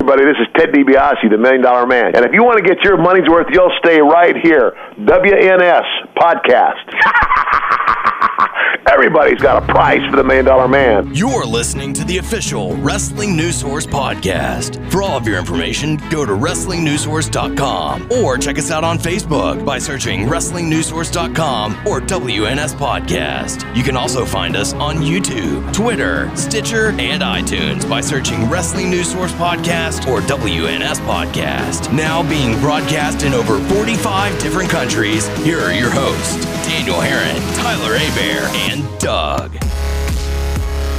everybody. This is Ted DiBiase, the Million Dollar Man. And if you want to get your money's worth, you'll stay right here. WNS Podcast. Everybody's got a price for the Million Dollar Man. You're listening to the official Wrestling News Source podcast. For all of your information, go to WrestlingNewsSource.com or check us out on Facebook by searching WrestlingNewsSource.com or WNS Podcast. You can also find us on YouTube, Twitter, Stitcher, and iTunes by searching Wrestling News Source Podcast or WNS Podcast. Now being broadcast in over 45 different countries, here are your hosts, Daniel Herron, Tyler Abear, and Doug.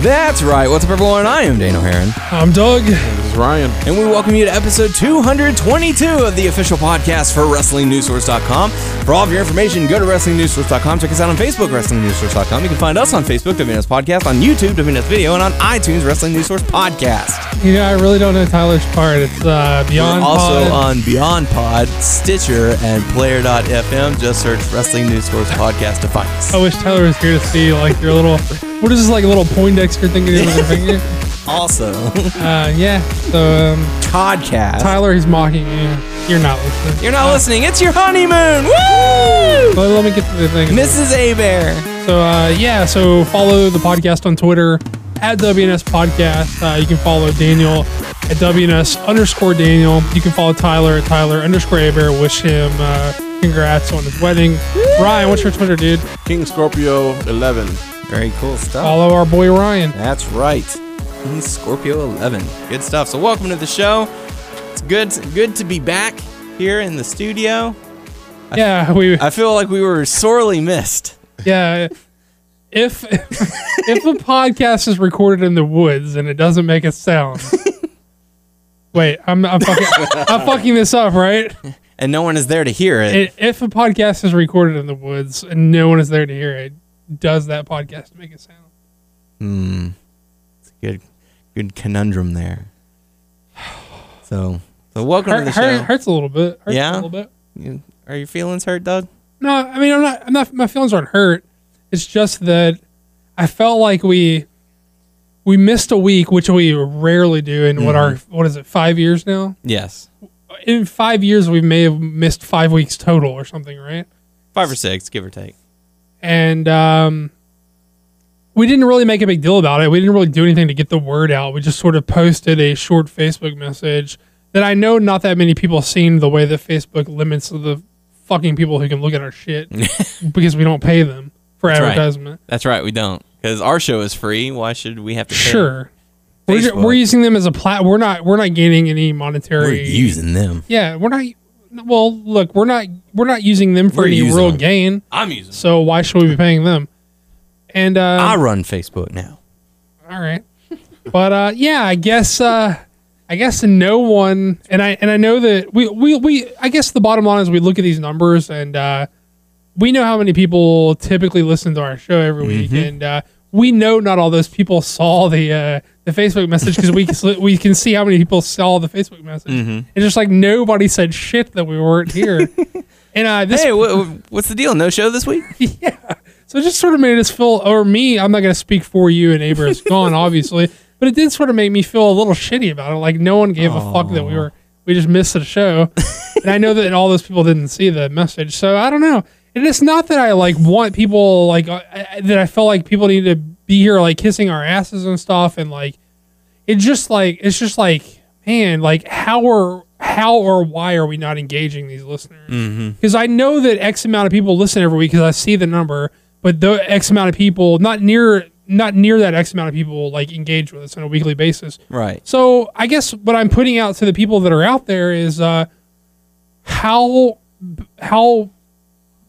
That's right. What's up, everyone? I am Daniel Herron, I'm Doug. This is Ryan. and we welcome you to episode 222 of the official podcast for WrestlingNewsSource.com. For all of your information, go to WrestlingNewsSource.com. Check us out on Facebook, WrestlingNewsSource.com. You can find us on Facebook, WNS Podcast, on YouTube, WNS Video, and on iTunes, Wrestling News Source Podcast. You know, I really don't know Tyler's part. It's uh, Beyond We're also Pod. on Beyond Pod, Stitcher, and Player.fm. Just search Wrestling News Source Podcast to find us. I wish Tyler was here to see like your little. What is this like a little Poindexter thing you do with your finger? Also, Uh, yeah. So um, podcast. Tyler, he's mocking you. You're not listening. You're not listening. It's your honeymoon. Woo! But let me get to the thing. Mrs. Abear. So uh, yeah, so follow the podcast on Twitter at WNS Podcast. Uh, you can follow Daniel at WNS underscore Daniel. You can follow Tyler at Tyler underscore Abear. Wish him uh, congrats on his wedding. Ryan, what's your Twitter, dude? King Scorpio 11. Very cool stuff. Follow our boy Ryan. That's right. He's Scorpio 11. Good stuff. So welcome to the show. It's good good to be back here in the studio. Yeah, we I feel like we were sorely missed. yeah. If if a podcast is recorded in the woods and it doesn't make a sound. Wait, I'm I'm fucking I'm fucking this up, right? And no one is there to hear. It, if a podcast is recorded in the woods and no one is there to hear it, does that podcast make it sound? Hmm. It's a good good conundrum there. So so welcome to Hurt, the hurt, show. hurts a little bit. Hurts Yeah? a little bit. You- Are your feelings hurt, Doug? No, I mean I'm not. I'm not. My feelings aren't hurt. It's just that I felt like we we missed a week, which we rarely do. In what our what is it? Five years now. Yes. In five years, we may have missed five weeks total or something, right? Five or six, give or take. And um, we didn't really make a big deal about it. We didn't really do anything to get the word out. We just sort of posted a short Facebook message that I know not that many people seen the way that Facebook limits the fucking people who can look at our shit because we don't pay them for That's right. advertisement. That's right, we don't. Because our show is free. Why should we have to pay? Sure. We're, ju- we're using them as a plat. We're not. We're not gaining any monetary. We're using them. Yeah, we're not. Well, look, we're not. We're not using them for We're any using real them. gain. I'm using So why should we be paying them? And uh, I run Facebook now. All right. But uh, yeah, I guess uh, I guess no one and I and I know that we, we we I guess the bottom line is we look at these numbers and uh, we know how many people typically listen to our show every week and uh, we know not all those people saw the uh, the Facebook message because we can- we can see how many people saw the Facebook message. It's just like nobody said shit that we weren't here. and uh, this Hey, wha- what's the deal? No show this week? yeah. So it just sort of made us feel, or me, I'm not going to speak for you and Abear is gone, obviously, but it did sort of make me feel a little shitty about it. Like no one gave a fuck that we were, we just missed the show. and I know that all those people didn't see the message. So I don't know. And it's not that I like want people like, uh, that I felt like people need to be here like kissing our asses and stuff. And like, it just like, it's just like, man, like how are, how or why are we not engaging these listeners? because I know that X amount of people listen every week because I see the number, but the X amount of people, not near, not near that X amount of people, like engage with us on a weekly basis. Right. So I guess what I'm putting out to the people that are out there is uh, how how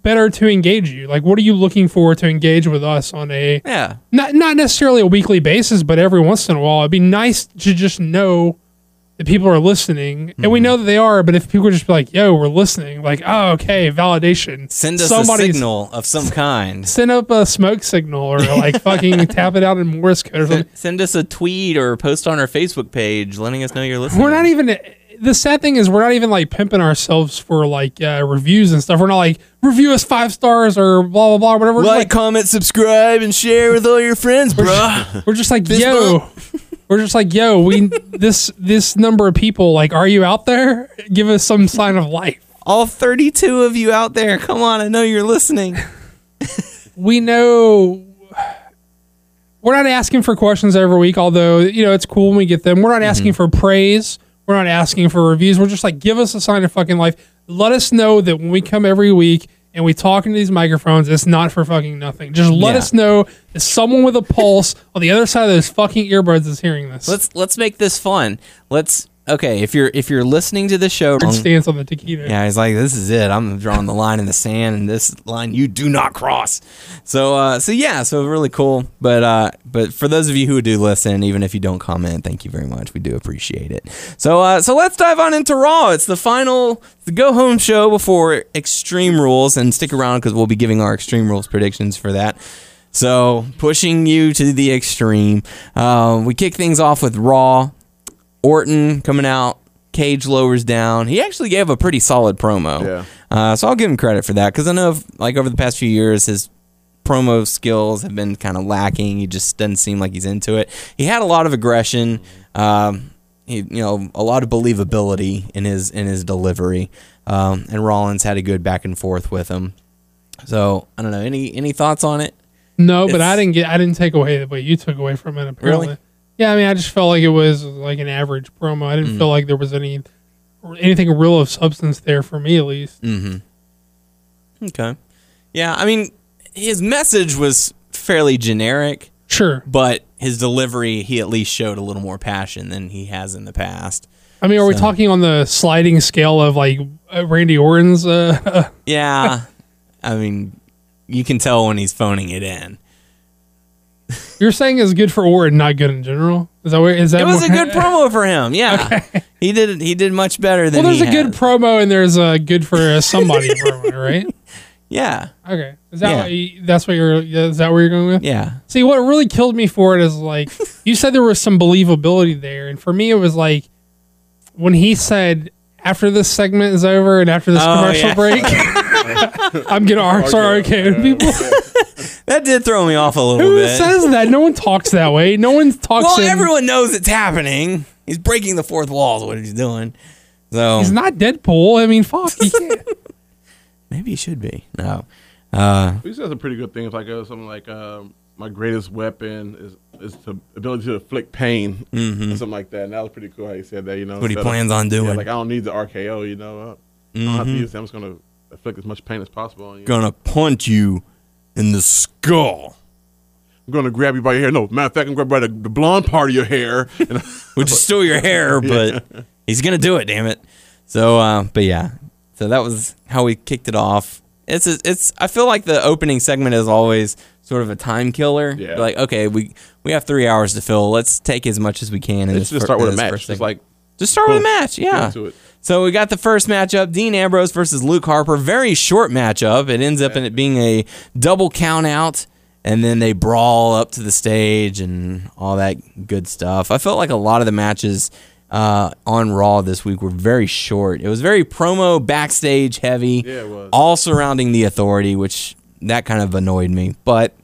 better to engage you. Like, what are you looking for to engage with us on a Yeah. not not necessarily a weekly basis, but every once in a while? It'd be nice to just know that people are listening, and we Mm-hmm. know that they are. But if people just be like, "Yo, we're listening," like, "Oh, okay, validation." Send us Somebody's- a signal of some kind. Send up a smoke signal or like fucking tap it out in Morse code or something. Send us a tweet or post on our Facebook page letting us know you're listening. We're not even. The sad thing is, we're not even like pimping ourselves for like uh, reviews and stuff. We're not like review us five stars or blah blah blah whatever. We're like, comment, subscribe, and share with all your friends, bruh. We're just like, Fist yo. We're just like, yo, we this this number of people, like, are you out there? Give us some sign of life. All 32 of you out there, come on, I know you're listening. We know we're not asking for questions every week, although you know it's cool when we get them. We're not asking for praise. We're not asking for reviews. We're just like, give us a sign of fucking life. Let us know that when we come every week and we talk into these microphones, it's not for fucking nothing. Just let Yeah. us know that someone with a pulse on the other side of those fucking earbuds is hearing this. Let's let's make this fun. Let's okay, if you're if you're listening to the show Weird stance on the taquito. Yeah, he's like, this is it. I'm drawing the line in the sand, and this line you do not cross. So, uh, so yeah, so really cool. But, uh, but for those of you who do listen, even if you don't comment, thank you very much. We do appreciate it. So, uh, so let's dive on into Raw. It's the final, the go home show before Extreme Rules, and stick around because we'll be giving our Extreme Rules predictions for that. So, pushing you to the extreme. Uh, we kick things off with Raw. Orton coming out. Cage lowers down. He actually gave a pretty solid promo. Yeah. Uh, so I'll give him credit for that because I know, if, like over the past few years, his promo skills have been kind of lacking. He just doesn't seem like he's into it. He had a lot of aggression. Um, he, you know, a lot of believability in his in his delivery. Um, and Rollins had a good back and forth with him. So I don't know. Any any thoughts on it? No, but I didn't get. I didn't take away the way you took away from it. Apparently, Really? Yeah. I mean, I just felt like it was like an average promo. I Mm. didn't feel like there was any anything real of substance there for me, at least. Mm. Okay. Yeah, I mean, his message was fairly generic. Sure. but his delivery he at least showed a little more passion than he has in the past I mean, are we talking on the sliding scale of like uh, Randy Orton's? Uh, yeah i mean you can tell when he's phoning it in you're saying is good for Orton, not good in general. Is that where? Is that it was a good promo for him yeah he did he did much better than Well, there's he a good promo and there's a good for somebody promo, right? yeah Okay, is that Yeah. what you, that's what you're? yeah, Is that where you're going with? yeah See, what really killed me for it is like you said there was some believability there, and for me it was like when he said after this segment is over and after this Oh, commercial yeah. break, I'm gonna ar- start arcade people. That did throw me off a little Who bit says that? No one talks that way. No one talks. well in, everyone knows it's happening he's breaking the fourth wall is what he's doing so He's not Deadpool. I mean, fuck. He can't. maybe he should be no uh He said a pretty good thing. If like uh, something like um, my greatest weapon is is the ability to inflict pain, or something like that. And that was pretty cool how he said that. You know, Mm-hmm. what he Instead of- plans on doing Yeah, like I don't need the RKO. You know, uh, I don't have to use it. I'm just gonna inflict as much pain as possible. On you. gonna punch you in the skull I'm gonna grab you by your hair. No, matter of fact, I'm gonna grab by the, the blonde part of your hair. Which is still your hair, but he's gonna do it. Damn it! So, uh, but yeah, so that was how we kicked it off. It's a, it's. I feel like the opening segment is always sort of a time killer. Yeah. Like, okay, we we have three hours to fill. Let's take as much as we can. In Let's this just fir- start with a match. segment. like just start with a match. Yeah. So we got the first matchup: Dean Ambrose versus Luke Harper. Very short matchup. It ends up in it being a double count out, and then they brawl up to the stage and all that good stuff. I felt like a lot of the matches uh, on Raw this week were very short. It was very promo backstage heavy. Yeah, it was. All surrounding the Authority, which that kind of annoyed me. But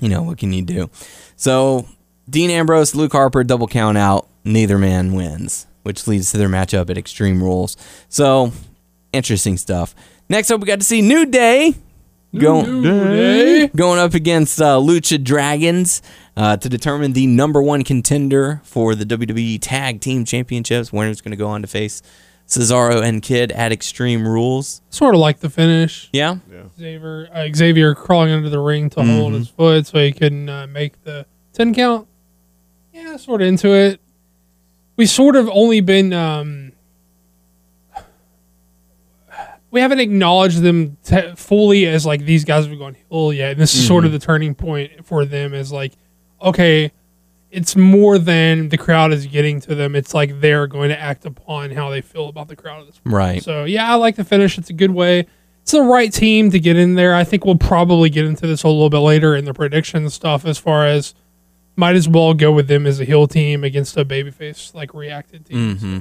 you know what can you do? So Dean Ambrose, Luke Harper, double count out. Neither man wins, which leads to their matchup at Extreme Rules. So interesting stuff. Next up, we got to see New Day go, Hey. going up against uh, Lucha Dragons uh, to determine the number one contender for the WWE Tag Team Championships. Winner's going to go on to face Cesaro and Kidd at Extreme Rules. Sort of like the finish. Yeah, Xavier, uh, Xavier crawling under the ring to hold Mm-hmm. his foot so he couldn't uh, make the 10 count. Yeah, sort of into it. We sort of only been. Um, we haven't acknowledged them te- fully as like these guys have gone heel yet. And this is sort of Mm-hmm. the turning point for them is like, okay, it's more than the crowd is getting to them. It's like they're going to act upon how they feel about the crowd at this point. right. So yeah, I like the finish. It's a good way. It's the right team to get in there. I think we'll probably get into this a little bit later in the prediction stuff. As far as might as well go with them as a heel team against a babyface like reacted team. Mm-hmm.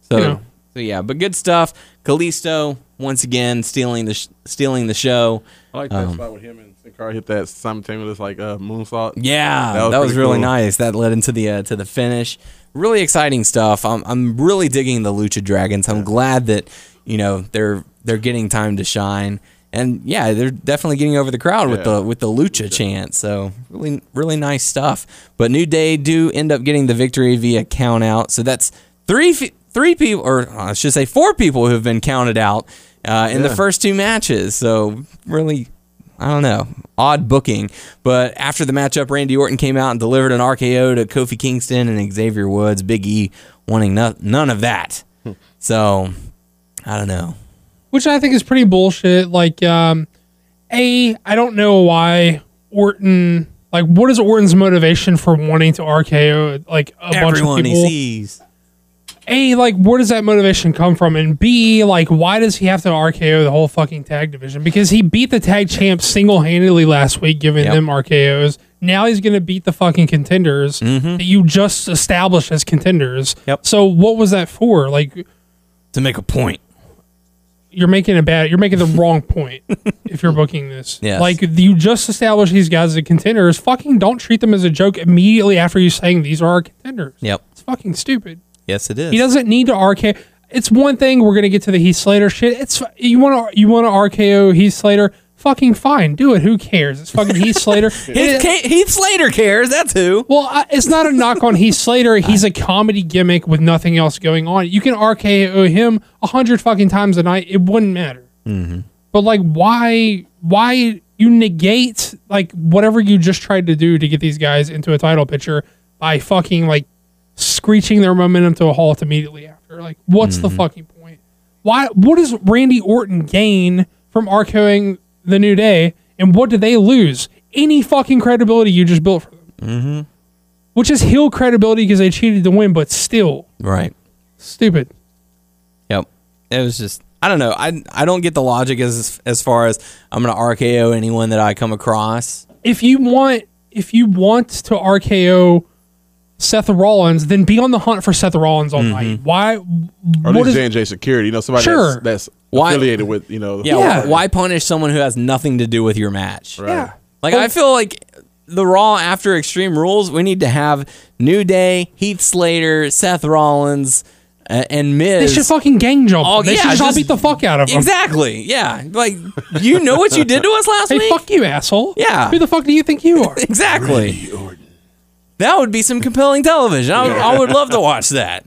So You know. So yeah, but good stuff. Kalisto once again stealing the sh- stealing the show. I like that spot with him and Sin Cara hit that simultaneous like uh, moonsault. Yeah, That was that was, really cool. nice. That led into the uh, to the finish. Really exciting stuff. I'm I'm really digging the Lucha Dragons. I'm glad that you know they're they're getting time to shine. And yeah, they're definitely getting over the crowd with the with the lucha chant. So really, really nice stuff. But New Day do end up getting the victory via count out. So that's three three people, or I should say four people who have been counted out uh, in the first two matches. So really, I don't know, odd booking. But after the matchup, Randy Orton came out and delivered an RKO to Kofi Kingston and Xavier Woods. Big E wanting no- none of that. so I don't know. Which I think is pretty bullshit. Like, um, a I don't know why Orton. Like, what is Orton's motivation for wanting to RKO like a bunch of Everyone he sees. A like, where does that motivation come from? And B like, why does he have to RKO the whole fucking tag division? Because he beat the tag champs single handedly last week, giving Yep. them RKOs. Now he's gonna beat the fucking contenders that you just established as contenders. Mm-hmm. Yep. So what was that for? Like, To make a point. You're making a bad you're making the wrong point if you're booking this. Yes. like you just established these guys as contenders fucking don't treat them as a joke immediately after you saying these are our contenders. Yep. it's fucking stupid. Yes, it is. he doesn't need to RK it's one thing we're gonna get to the Heath Slater shit. It's you want to you want to RKO Heath Slater fucking fine do it who cares it's fucking Heath Slater Heath, Heath Slater cares. That's who. well, I, it's not a knock on Heath Slater. He's a comedy gimmick with nothing else going on. You can RKO him a hundred fucking times a night. It wouldn't matter. Mm-hmm. But like, why? Why you negate like whatever you just tried to do to get these guys into a title picture by fucking like screeching their momentum to a halt immediately after? Like, what's the mm-hmm. fucking point? Why? What does Randy Orton gain from RKOing the New Day, and what do they lose? Any fucking credibility you just built for them. Mm-hmm. Which is heel credibility because they cheated to win, but still Right. stupid. Yep. It was just I don't know. I I don't get the logic as as far as I'm gonna RKO anyone that I come across. If you want, if you want to RKO Seth Rollins, then be on the hunt for Seth Rollins all night. Why? Or what at least J and J Security. You know, somebody Sure. that's, that's Why- affiliated with you know. Yeah. Yeah. Why, why punish someone who has nothing to do with your match? Right. Yeah. Like I feel like the Raw after Extreme Rules, we need to have New Day, Heath Slater, Seth Rollins, uh, and They should fucking gang jump. Oh, they yeah, should just all just- beat the fuck out of them. exactly. Yeah. Like you know what you did to us last Hey, week. fuck you, asshole. Yeah. Who the fuck do you think you are? Exactly. That would be some compelling television. I would, I would love to watch that.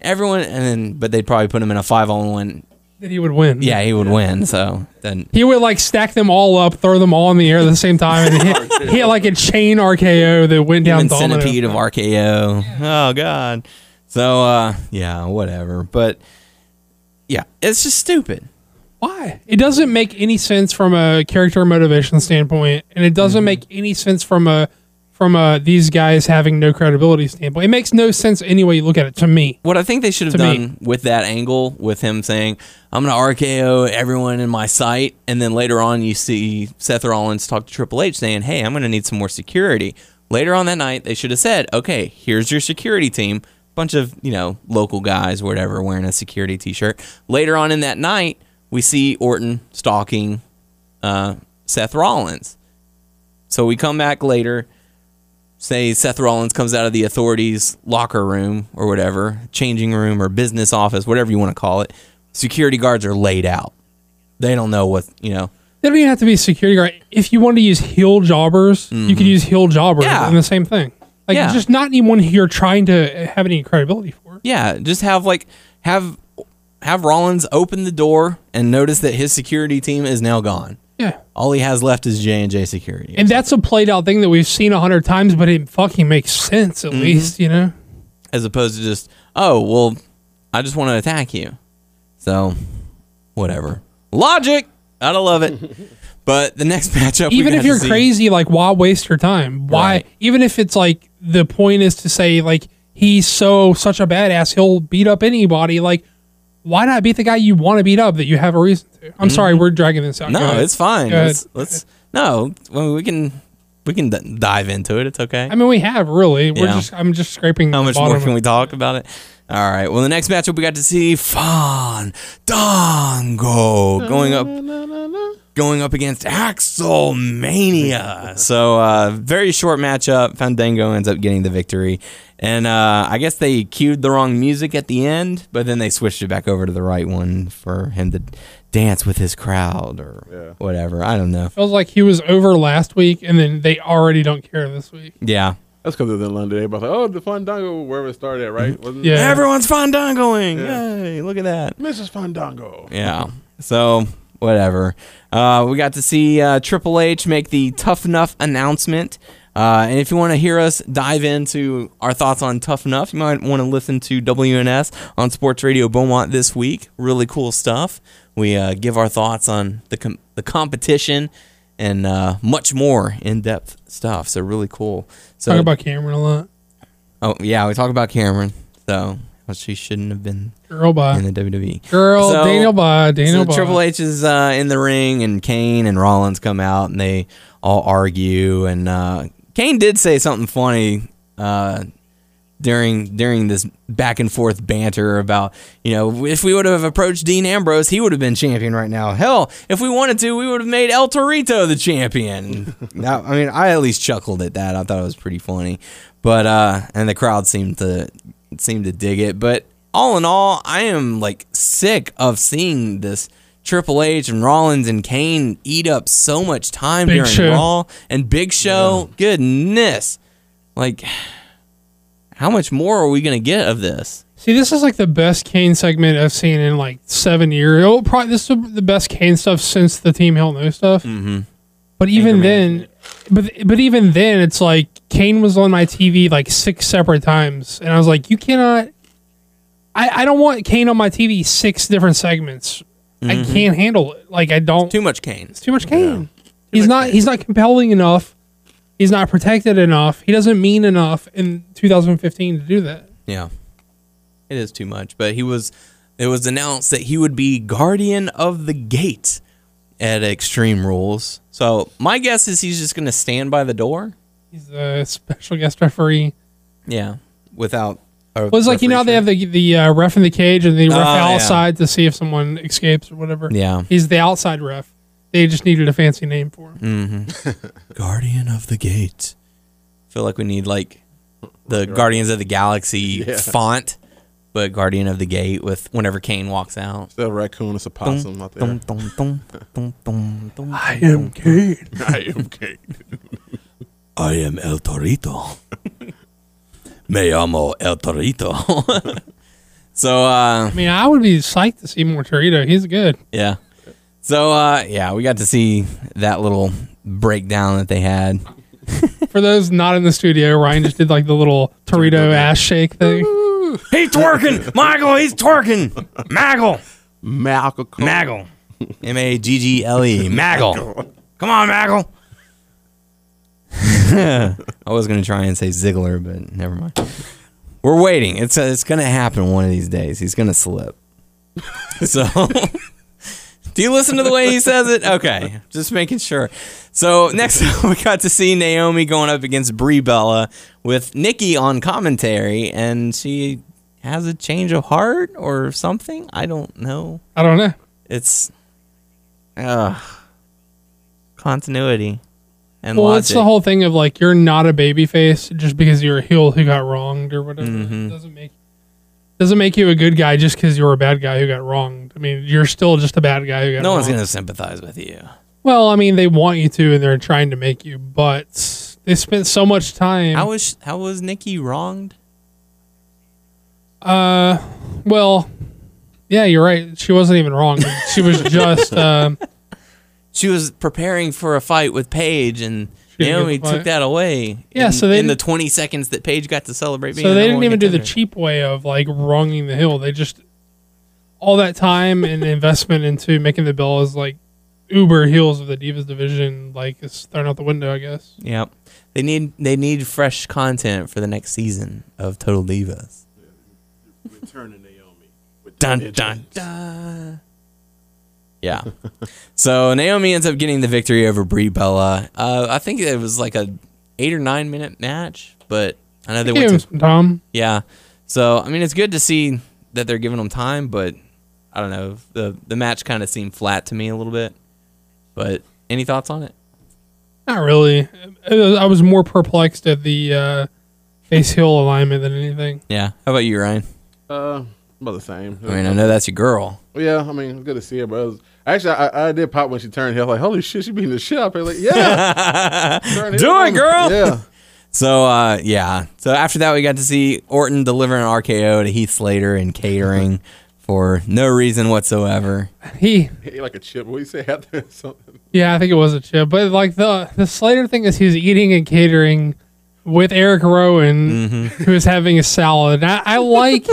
Everyone, and then, but they'd probably put him in a five on one. that he would win. Yeah, he would win. So then, He would like stack them all up, throw them all in the air at the same time, and hit, hit like a chain RKO that went down human domino. centipede of RKO. Oh God. So uh, yeah, whatever. But yeah, it's just stupid. Why? It doesn't make any sense from a character motivation standpoint, and it doesn't Mm-hmm. make any sense from a from a these guys having no credibility standpoint. It makes no sense any way you look at it to me. What I think they should have To me. done with that angle, with him saying, "I'm gonna RKO everyone in my sight," and then later on you see Seth Rollins talk to Triple H saying, "Hey, I'm gonna need some more security." Later on that night, they should have said, "Okay, here's your security team." Bunch of you know local guys, or whatever, wearing a security T-shirt. Later on in that night, we see Orton stalking uh, Seth Rollins. So we come back later say Seth Rollins comes out of the authorities locker room or whatever, changing room or business office, whatever you want to call it, security guards are laid out. They don't know what, you know. They don't even have to be a security guard. If you want to use heel jobbers, you could use heel jobbers Mm-hmm. Yeah. and the same thing. Like Yeah. just not anyone here trying to have any credibility for. Yeah, just have like have have Rollins open the door and notice that his security team is now gone. Yeah. All he has left is J&J security. And that's a played out thing that we've seen a hundred times, but it fucking makes sense Mm-hmm. at least, you know? as opposed to just, "Oh, well, I just want to attack you." So, whatever. Logic. I don't love it. But the next matchup even got if you're see- crazy, like why waste your time? Why Right. even if it's like the point is to say like he's so such a badass, he'll beat up anybody, like why not beat the guy you want to beat up that you have a reason to? I'm sorry, we're dragging this out. Mm-hmm. No, it's fine. Let's, let's no. Well, we can we can d- dive into it. It's okay. I mean we have really. We're Yeah. just I'm just scraping How much more can we talk about it? All right. Well, the next matchup we got to see Fandango going up going up against Axelmania. So, uh, very short matchup. Fandango ends up getting the victory. And uh, I guess they cued the wrong music at the end, but then they switched it back over to the right one for him to dance with his crowd or Yeah. whatever. I don't know. Feels like he was over last week, and then they already don't care this week. Yeah. That's because it's in London. Everybody's like, oh, the Fandango, wherever it started at, right? Wasn't Yeah. Everyone's Fandangoing. Yeah. Yay. Look at that. Mrs. Fandango. Yeah. So whatever. Uh, we got to see uh, Triple H make the Tough Enough announcement. Uh, and if you want to hear us dive into our thoughts on Tough Enough, you might want to listen to WNS on Sports Radio Beaumont this week. Really cool stuff. We uh, give our thoughts on the com- the competition and uh, much more in depth stuff. So really cool. So Talk about Cameron a lot. oh yeah, we talk about Cameron. So well, she shouldn't have been Girl, bye. in the WWE. Girl, So- Daniel, bye. Daniel, so. Triple H is uh, in the ring, and Kane and Rollins come out, and they all argue. And uh, Kane did say something funny uh, during during this back and forth banter about, you know, if we would have approached Dean Ambrose, he would have been champion right now. Hell, if we wanted to, we would have made El Torito the champion. That- I mean, I at least chuckled at that. I thought it was pretty funny, but uh, and the crowd seemed to seemed to dig it. But all in all, I am like sick of seeing this Triple H and Rollins and Kane eat up so much time Big during Show. Raw and Big Show. Goodness, like how much more are we gonna get of this? See, this is like the best Kane segment I've seen in like seven years. Oh, probably this is the best Kane stuff since the Team Hell No stuff. Mm-hmm. But even then, but but even then, it's like Kane was on my TV like six separate times, and I was like, you cannot. I I don't want Kane on my TV six different segments. I mm-hmm. can't handle it. Like I don't. Too much Kane. It's too much Kane. He's not. He's not compelling enough. He's not protected enough. He doesn't mean enough in 2015 to do that. Yeah, it is too much. But he was. It was announced that he would be guardian of the gate at Extreme Rules. So my guess is he's just gonna stand by the door. He's a special guest referee. Yeah, without. A Well, it's like you know how they have the the uh, ref in the cage and they ref Oh, yeah. outside to see if someone escapes or whatever. Yeah. he's the outside ref. They just needed a fancy name for him. Guardian of the Gate. Feel like we need like the Guardians of the Galaxy Yeah. font, but Guardian of the Gate with whenever Kane walks out. Instead of raccoon, it's a possum out there. Dum, dum, dum, dum, dum, dum, I am Kane. I am Kane. I am El Torito. Me amo El Torito. so uh I mean, I would be psyched to see more Torito. He's good. yeah. So uh yeah, we got to see that little breakdown that they had. For those not in the studio, Ryan just did like the little Torito ass shake thing. He's twerking! Michael, he's twerking! Maggle! Malcolm. Maggle. M A G G L E. Maggle. Come on, Maggle. I was gonna try and say Ziggler, but never mind. We're waiting. It's it's gonna happen one of these days. He's gonna slip. So, do you listen to the way he says it? Okay, just making sure. So next we got to see Naomi going up against Brie Bella with Nikki on commentary, and she has a change of heart or something. I don't know I don't know. it's uh continuity and Well, logic. it's the whole thing of like you're not a baby face just because you're a heel who got wronged or whatever. Mm-hmm. It doesn't make doesn't make you a good guy just because you're a bad guy who got wronged. I mean, you're still just a bad guy who got no one's gonna sympathize with you. Well, I mean, they want you to, and they're trying to make you, but they spent so much time. How was how was Nikki wronged? uh, well, yeah, you're right. She wasn't even wrong. She was just. um She was preparing for a fight with Paige, and She Naomi get the fight. took that away. Yeah, in, so they in the twenty seconds that Paige got to celebrate being. so they didn't one even do the cheap way of like wronging the hill. They just all that time and investment into making the bill Bellas like uber heels of the Divas division, like is thrown out the window. I guess. Yep, they need they need fresh content for the next season of Total Divas. Returning Naomi. with Dun dun dun. Yeah. so Naomi ends up getting the victory over Brie Bella. Uh, I think it was like a eight or nine minute match, but I know they Give went him to some time. yeah. So I mean, it's good to see that they're giving them time, but I don't know. the The match kind of seemed flat to me a little bit. But any thoughts on it? Not really. I was more perplexed at the uh, face heel alignment than anything. Yeah. How about you, Ryan? Uh, about the same. I mean, I know that's your girl. Yeah, I mean, it's good to see her, but was, actually, I, I did pop when she turned heel. Like, holy shit, she beating the shit out of her. Like, yeah, Turn Do it, girl. Yeah, So uh, yeah. So after that, we got to see Orton deliver an RKO to Heath Slater in catering for no reason whatsoever. He, He like a chip. What do you say? After something. yeah, I think it was a chip, but like the the Slater thing is he's eating and catering with Eric Rowan, who is having a salad. And I, I like.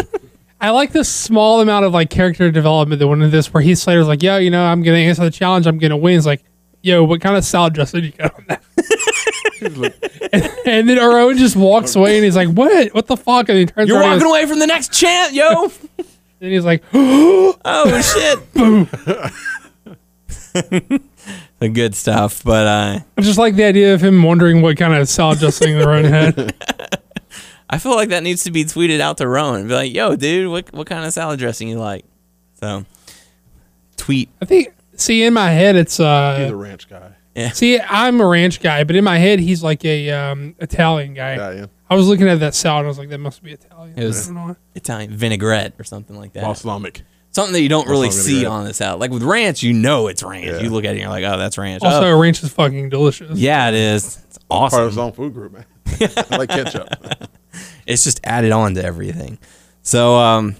I like the small amount of like character development that went into this, where Heath Slater's like, "Yo, you know, I'm gonna answer the challenge. I'm gonna win." It's like, "Yo, what kind of salad dressing you got on that?" and then Rowan just walks away, and he's like, "What? What the fuck?" And he turns You're walking goes- away from the next chant, yo. and he's like, oh shit. Boom. the good stuff, but uh, I just like the idea of him wondering what kind of salad dressing Rowan had. I feel like that needs to be tweeted out to Rowan. Be like, yo, dude, what what kind of salad dressing you like? So, tweet. I think. See, in my head, it's He's a uh. ranch guy. Yeah. See, I'm a ranch guy, but in my head, he's like a um Italian guy. Italian. I was looking at that salad, and I was like, that must be Italian. It was- I don't know. Italian vinaigrette or something like that. Balsamic. Something that you don't really see vinaigrette. on the salad. Like with ranch, you know it's ranch. Yeah. You look at it and you're like, oh, that's ranch. Also, oh, ranch is fucking delicious. yeah, it is. It's awesome. Part of awesome. his own food group, man. I like ketchup. It's just added on to everything. So, um,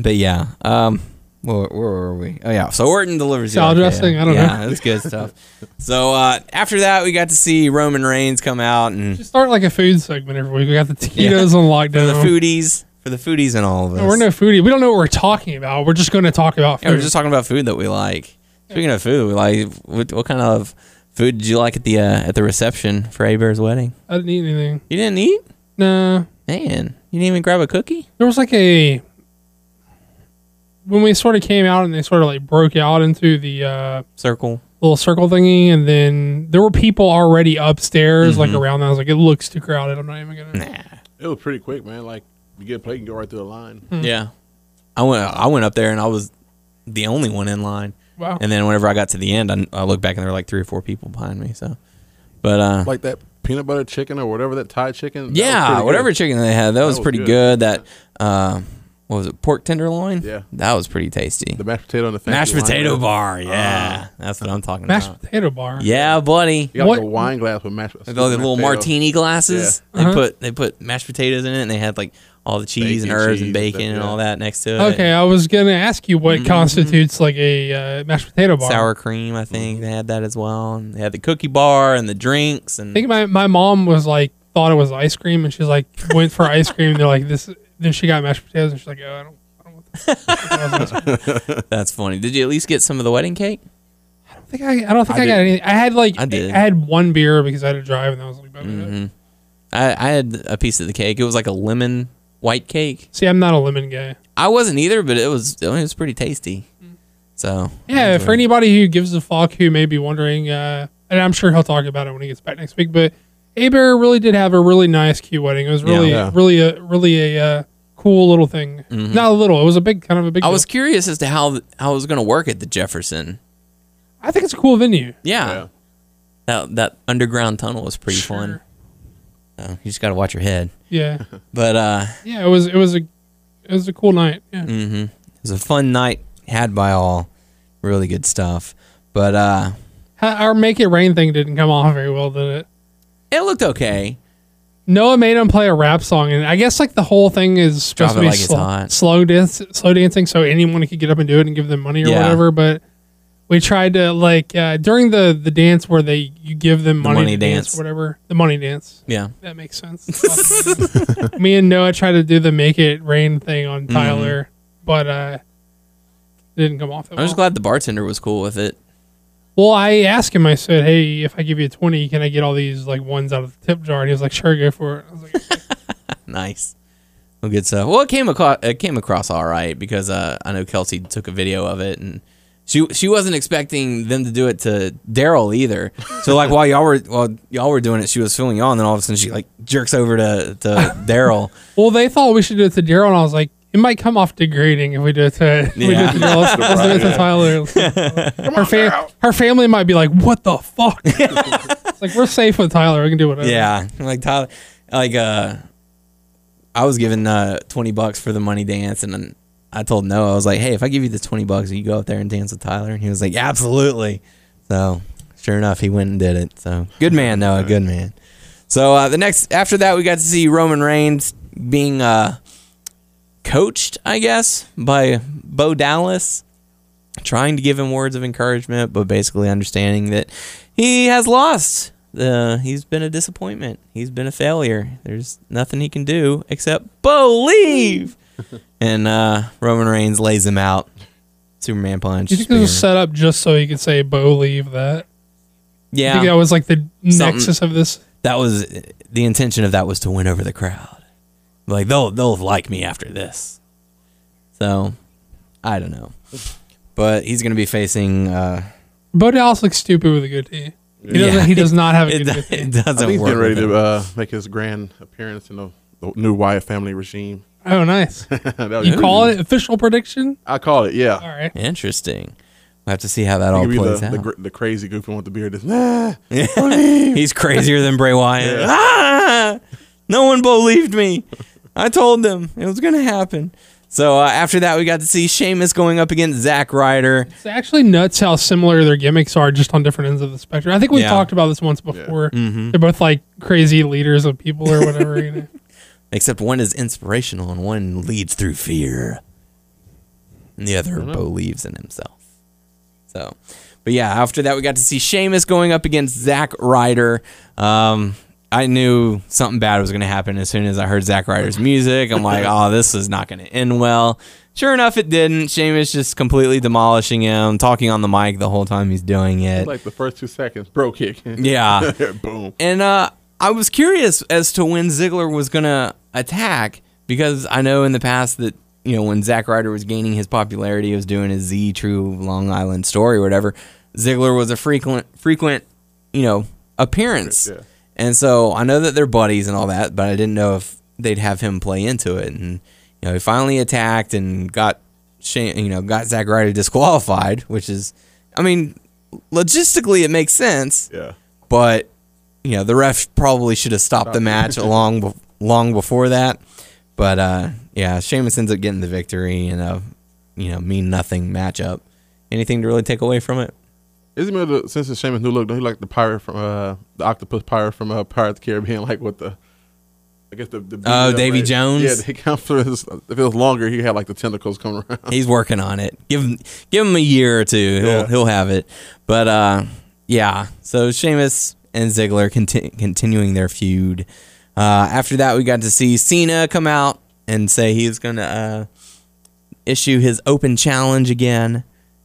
but yeah, um, where, where were we? Oh yeah, so Orton delivers Salad dressing? I don't yeah, know. that's good stuff. So uh, after that, we got to see Roman Reigns come out and Just start like a food segment every week. We got the taquitos on lockdown. for the foodies, for the foodies and all of us. No, we're no foodie. We don't know what we're talking about. We're just going to talk about food. Yeah, we're just talking about food that we like. Speaking of food, we like what, what kind of food did you like at the uh, at the reception for Abear's wedding? I didn't eat anything. You didn't eat, No, man. You didn't even grab a cookie. there was like a when we sort of came out and they sort of like broke out into the uh, Circle. little circle thingy, and then there were people already upstairs, like Mhm. around. that. I was like, it looks too crowded. I'm not even gonna. Nah. It was pretty quick, man. Like you get a plate and go right through the line. Yeah, I went. I went up there and I was the only one in line. Wow. And then whenever I got to the end, I, I looked back and there were like three or four people behind me. So, but uh, Like that peanut butter chicken or whatever that Thai chicken. yeah, good. whatever chicken they had, that, was, was pretty good. good. That uh, what was it? Pork tenderloin. Yeah. that was pretty tasty. The mashed potato and the fancy Mashed potato glass. bar. Yeah, that's what I'm talking Mashed about. Mashed potato bar. Yeah, buddy. You got What- like a wine glass with mashed Like the little potato. martini glasses. They Uh-huh. put they put mashed potatoes in it, and they had like all the cheese and herbs cheese and and bacon and all that next to it. Okay, I was gonna ask you what Mhm. constitutes like a uh, mashed potato bar. sour cream. I think they had that as well, and they had the cookie bar and the drinks and I think my, my mom was like thought it was ice cream, and she's like went for ice cream. And they're like this. Then she got mashed potatoes, and she's like, oh, I don't. I don't want this. I thought it was ice cream. that's funny. Did you at least get some of the wedding cake? I don't think I. I don't think I, I got anything. I had like I did. I had one beer because I had to drive, and that was like. about it. hmm I, I had a piece of the cake. It was like a lemon white cake. See, I'm not a lemon guy. I wasn't either, but it was it was pretty tasty. So Yeah, for anybody who gives a fuck who may be wondering, uh, and I'm sure he'll talk about it when he gets back next week. But Abear really did have a really nice, cute wedding. It was really, Yeah. really, a really a uh, cool little thing. Mhm. Not a little. It was a big, kind of a big. I deal. was curious as to how how it was going to work at the Jefferson. I think it's a cool venue. Yeah, Yeah. that that underground tunnel was pretty Sure. fun. So you just got to watch your head. Yeah, But uh, yeah. It was. It was a. It was a cool night. Yeah. hmm it was a fun night had by all. Really good stuff. But uh, Ha- Our make it rain thing didn't come off very well, did it? It looked okay. Noah made him play a rap song, and I guess like the whole thing is supposed Drop to be like it's slow, hot. slow dance, slow dancing, so anyone could get up and do it and give them money or Yeah. whatever. But we tried to like uh, during the the dance where they you give them The money, money to dance. or whatever. The money dance Yeah. that makes sense. Me and Noah tried to do the make it rain thing on Mm-hmm. Tyler, but uh, it didn't come off. That I was well. glad the bartender was cool with it. Well, I asked him. I said, "Hey, if I give you a twenty, can I get all these like ones out of the tip jar?" And he was like, "Sure, go for it." I was like, Nice. Well, good stuff. Well, it came across it came across all right because uh, I know Kelsey took a video of it and she she wasn't expecting them to do it to Daryl either. So like while y'all were while y'all were doing it, she was filming y'all, and then all of a sudden she like jerks over to to Daryl. Well, they thought we should do it to Daryl, and I was like, it might come off degrading if we do it to, if we do it to Yeah. Daryl. Let's, let's do it to Tyler. her, fam- her family might be like, what the fuck? it's like, we're safe with Tyler. We can do whatever. Yeah, like Tyler, like uh, I was given uh twenty bucks for the money dance, and then I told Noah, I was like, hey, if I give you this twenty bucks, will you go up there and dance with Tyler? And he was like, absolutely. So sure enough, he went and did it. So good man, Noah, good man. So uh, the next after that, we got to see Roman Reigns being uh coached, I guess, by Bo Dallas trying to give him words of encouragement, but basically understanding that he has lost. Uh, he's been a disappointment. He's been a failure. There's nothing he can do except believe. and uh, Roman Reigns lays him out. Superman punch. Do you think this was set up just so he could say, Bo, leave that? I yeah, think that was like the Something- nexus of this. that was the intention of that was to win over the crowd. Like they'll they'll like me after this. So I don't know, but he's gonna be facing. Uh, Bo Dallas looks stupid with a good T. He Yeah. doesn't. He does not have a it, good do- it doesn't think he's work. getting ready to uh, make his grand appearance in the, the new Wyatt family regime. Oh, nice. You call it official prediction? I call it, yeah. All right. Interesting. We'll have to see how that all plays the, out. the, gr- the crazy goofy one with the beard. That's, nah. He's crazier than Bray Wyatt. Ah! No one believed me. I told them it was going to happen. So uh, after that, we got to see Sheamus going up against Zack Ryder. It's actually nuts how similar their gimmicks are, just on different ends of the spectrum. I think we Yeah. talked about this once before. Mm-hmm. They're both like crazy leaders of people or whatever. you know. Except one is inspirational and one leads through fear. And the other believes in himself. So, but yeah, after that, we got to see Sheamus going up against Zack Ryder. Um, I knew something bad was going to happen as soon as I heard Zack Ryder's music. I'm like, oh, this is not going to end well. Sure enough, it didn't. Sheamus just completely demolishing him, talking on the mic the whole time he's doing it. Like the first two seconds, bro kick. Yeah. Boom. And uh, I was curious as to when Ziggler was gonna attack because I know in the past that you know when Zack Ryder was gaining his popularity, he was doing his Z True Long Island story or whatever. Ziggler was a frequent frequent you know appearance, Yeah. And so I know that they're buddies and all that, but I didn't know if they'd have him play into it. And you know he finally attacked and got Shane, you know got Zack Ryder disqualified, which is I mean logistically it makes sense Yeah. but you know the ref probably should have stopped the match long be- long before that. But uh, yeah, Sheamus ends up getting the victory in a you know mean nothing matchup. Anything to really take away from it? Isn't it the, since it's Sheamus' new look? Don't he like the pirate from uh, the octopus pirate from uh, Pirates of the Caribbean? Like with the, I guess the, the Oh, Davy Jones? Yeah, he comes his. If it was longer, he had like the tentacles coming around. He's working on it. Give him give him a year or two. He'll Yeah. he'll have it. But uh, yeah. So Sheamus and Ziggler conti- continuing their feud. Uh, after that, we got to see Cena come out and say he's gonna uh, issue his open challenge again.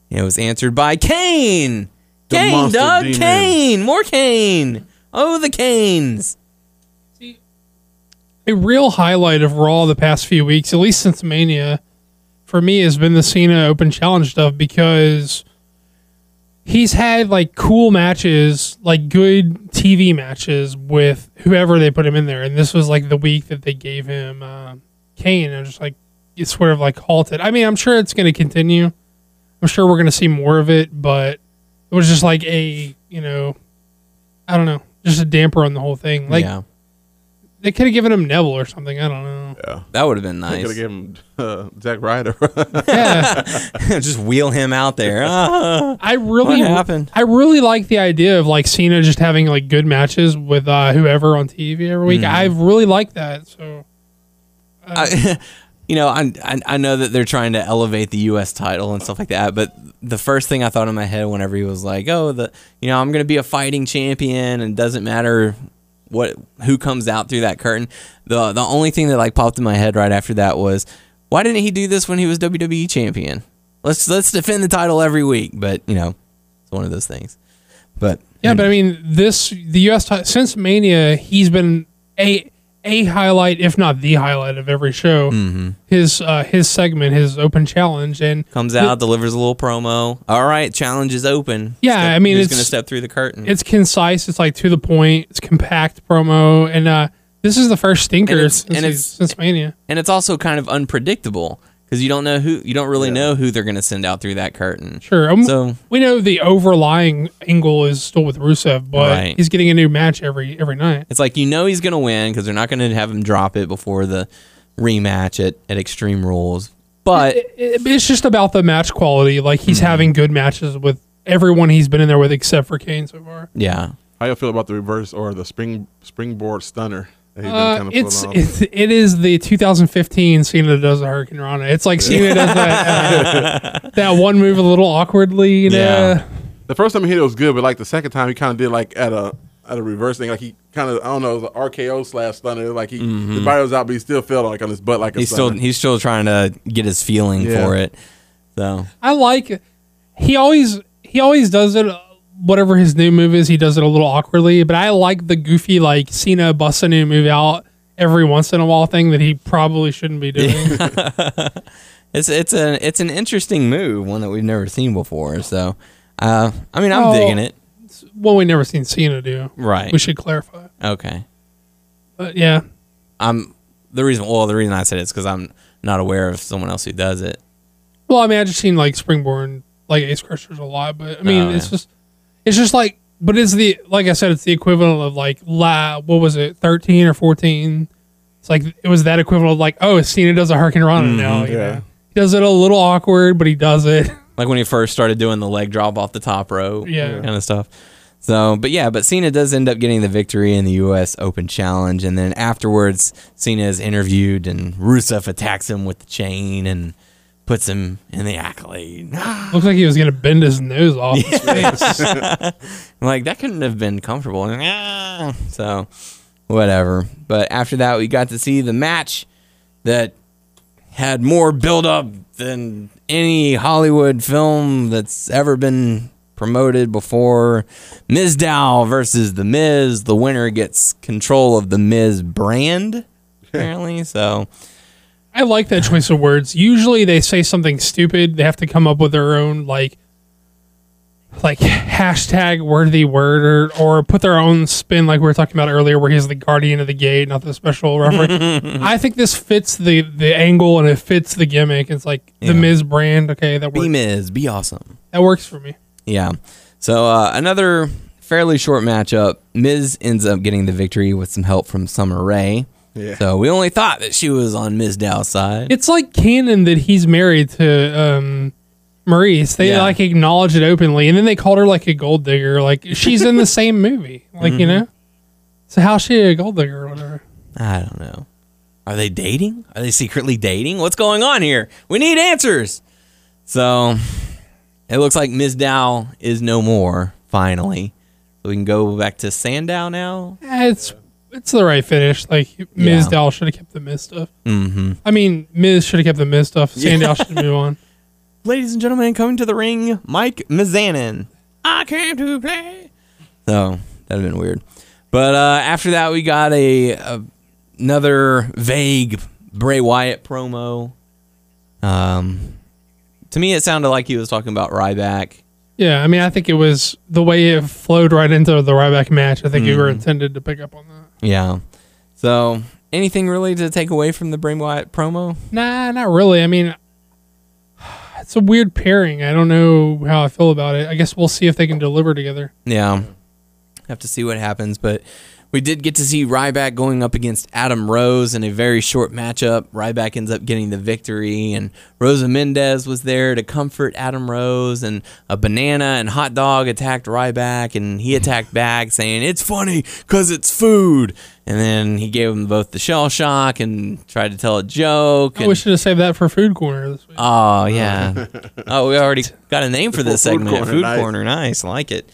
It was answered by Kane. The Kane, monster Doug, demon. Kane, more Kane. Oh, the Canes. a real highlight of Raw the past few weeks, at least since Mania, for me has been the Cena Open Challenge stuff because he's had like cool matches, like good TV matches with whoever they put him in there, and this was like the week that they gave him uh, Kane. I'm just like it's sort of like halted. I mean, I'm sure it's going to continue. I'm sure we're going to see more of it, but it was just like a you know, I don't know, just a damper on the whole thing. Like yeah, they could have given him Neville or something. I don't know. Yeah, that would have been I could nice. have given him uh, Zack Ryder. Yeah, Just wheel him out there. Ah. I really What happened? I really like the idea of like Cena just having like good matches with uh, whoever on TV every week. I really like that. So I, you know, I, I I know that they're trying to elevate the U.S. title and stuff like that, but the first thing I thought in my head whenever he was like, "Oh, the you know, I'm going to be a fighting champion, and doesn't matter what who comes out through that curtain." the The only thing that like popped in my head right after that was, why didn't he do this when he was WWE champion? Let's let's defend the title every week, but you know, it's one of those things. But yeah, but I mean this the U.S. ti- since Mania he's been a a highlight, if not the highlight of every show. Mm-hmm. His uh, his segment, his open challenge, and Comes out, delivers a little promo. All right, challenge is open. Yeah, Step- I mean, it's- going to step through the curtain? it's concise. It's like to the point. It's compact promo, and uh, this is the first stinker And it's- since, and it's- since Mania. and it's also kind of unpredictable because you don't know who you don't really know who they're going to send out through that curtain. Sure. Um, So- we know the overlying angle is still with Rusev, but Right. he's getting a new match every every night. It's like you know he's going to win because they're not going to have him drop it before the rematch at, at Extreme Rules. But It- it- it's just about the match quality. Like Mm-hmm. he's having good matches with everyone he's been in there with, except for Kane so far. yeah, How you feel about the reverse or the spring springboard stunner? That he's been Uh, kind of it's, pulling it's it is the 2015 Cena does a Hurricanrana. It's like Cena does that uh, that one move a little awkwardly. You know? Yeah. The first time he hit it was good, but like the second time he kind of did like at a at a reverse thing, like he kind of I don't know, it was an RKO slash stunner. Like he the body was out, but he still felt like on his butt like a Mm-hmm. he's still he's still trying to get his feeling Yeah. for it. So I like. He always he always does it. Whatever his new move is, he does it a little awkwardly. But I like the goofy like Cena busts a new move out every once in a while thing that he probably shouldn't be doing. it's it's an it's an interesting move, one that we've never seen before. So uh, I mean, I'm Oh. digging it. well, we never seen Cena do. Right. We should clarify. Okay. But yeah, I'm the reason. Well, the reason I said it is because I'm not aware of someone else who does it. Well, I mean, I just seen like Springborn, like Ace Crushers a lot, but I mean, Oh, it's yeah. just, it's just like, but it's the like I said, it's the equivalent of like la, what was it, thirteen or fourteen? It's like it was that equivalent of like, oh, Cena does a Hurricanrana Mm-hmm. now. Yeah. know? he does it a little awkward, but he does it. Like when he first started doing the leg drop off the top rope, Yeah. kind of stuff. So, but yeah, but Cena does end up getting the victory in the U.S. Open Challenge, and then afterwards, Cena is interviewed, and Rusev attacks him with the chain and puts him in the accolade. Looks like he was gonna bend his nose off his face. Like that couldn't have been comfortable. Ah. So, whatever. But after that, we got to see the match that had more build up than any Hollywood film that's ever been promoted before. Mizdow versus The Miz. The winner gets control of the Miz brand, apparently. So, I like that choice of words. Usually they say something stupid. They have to come up with their own like like hashtag worthy word or or put their own spin like we were talking about earlier where he's the guardian of the gate, not the special referee. I think this fits the the angle and it fits the gimmick. It's like Yeah. the Miz brand. Okay, that be works. Miz, be awesome. That works for me. Yeah. So uh, another fairly short matchup. Miz ends up getting the victory with some help from Summer Rae. Yeah. So we only thought that she was on Mizdow's side. It's like canon that he's married to um Maryse. They Yeah. like acknowledge it openly, and then they called her like a gold digger. Like she's in the same movie. Like Mm-hmm. you know. So how's she a gold digger or whatever? I don't know. Are they dating? Are they secretly dating? What's going on here? We need answers. So it looks like Mizdow is no more, finally. So we can go back to Sandow now. Eh, It's it's the right finish. Like Ms. Yeah. Dow should have kept the Miz stuff. Mm-hmm. I mean, Miz should have kept the Miz stuff. Sandow should move on. Ladies and gentlemen, coming to the ring, Mike Mizanin. I came to play. So that'd have been weird. But uh, after that, we got a, a another vague Bray Wyatt promo. Um, to me, it sounded like he was talking about Ryback. Yeah, I mean, I think it was the way it flowed right into the Ryback match. I think you Mm-hmm. were intended to pick up on that. Yeah. So anything really to take away from the Bray Wyatt promo? Nah, not really. I mean, it's a weird pairing. I don't know how I feel about it. I guess we'll see if they can deliver together. Yeah. Have to see what happens, but we did get to see Ryback going up against Adam Rose in a very short matchup. Ryback ends up getting the victory, and Rosa Mendez was there to comfort Adam Rose, and a banana and hot dog attacked Ryback, and he attacked back, saying, It's funny because it's food. And then he gave them both the shell shock and tried to tell a joke. I And, wish should have saved that for Food Corner this week. Oh yeah. oh, we already got a name for this Food segment. corner, Food nice. corner, nice. Like it.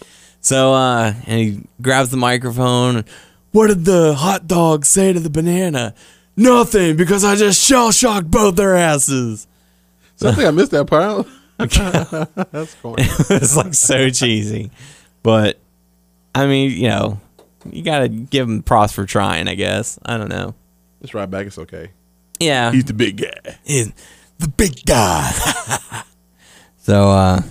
So, uh, and he grabs the microphone. What did the hot dog say to the banana? Nothing, because I just shell shocked both their asses. So I think I missed that part. That's cool. it's like so cheesy, but I mean, you know, you gotta give him props for trying. I guess. I don't know. Just right back. It's okay. Yeah, He's the big guy. He's the big guy. so uh.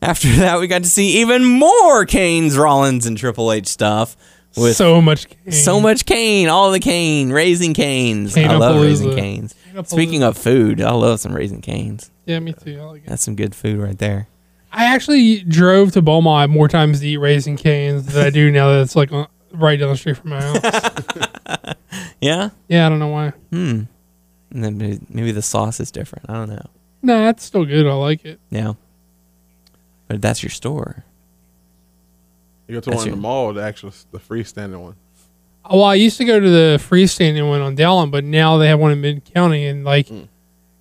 After that, we got to see even more Kane's, Rollins, and Triple H stuff with so, much. Cane. So much cane, all the cane, raising canes. I love raising canes. Speaking of food, I love some raising canes. Yeah, me too. Like. That's some good food right there. I actually drove to Beaumont more times to eat Raising Canes than I do now that it's like on, right down the street from my house. Yeah. yeah, I don't know why. Hmm. And then maybe, maybe the sauce is different. I don't know. No, it's still good. I like it. Yeah. But that's your store. You go to That's one in the mall, the actual, the freestanding one. Well, I used to go to the freestanding one on Dowlen, but now they have one in Mid County, and like, mm.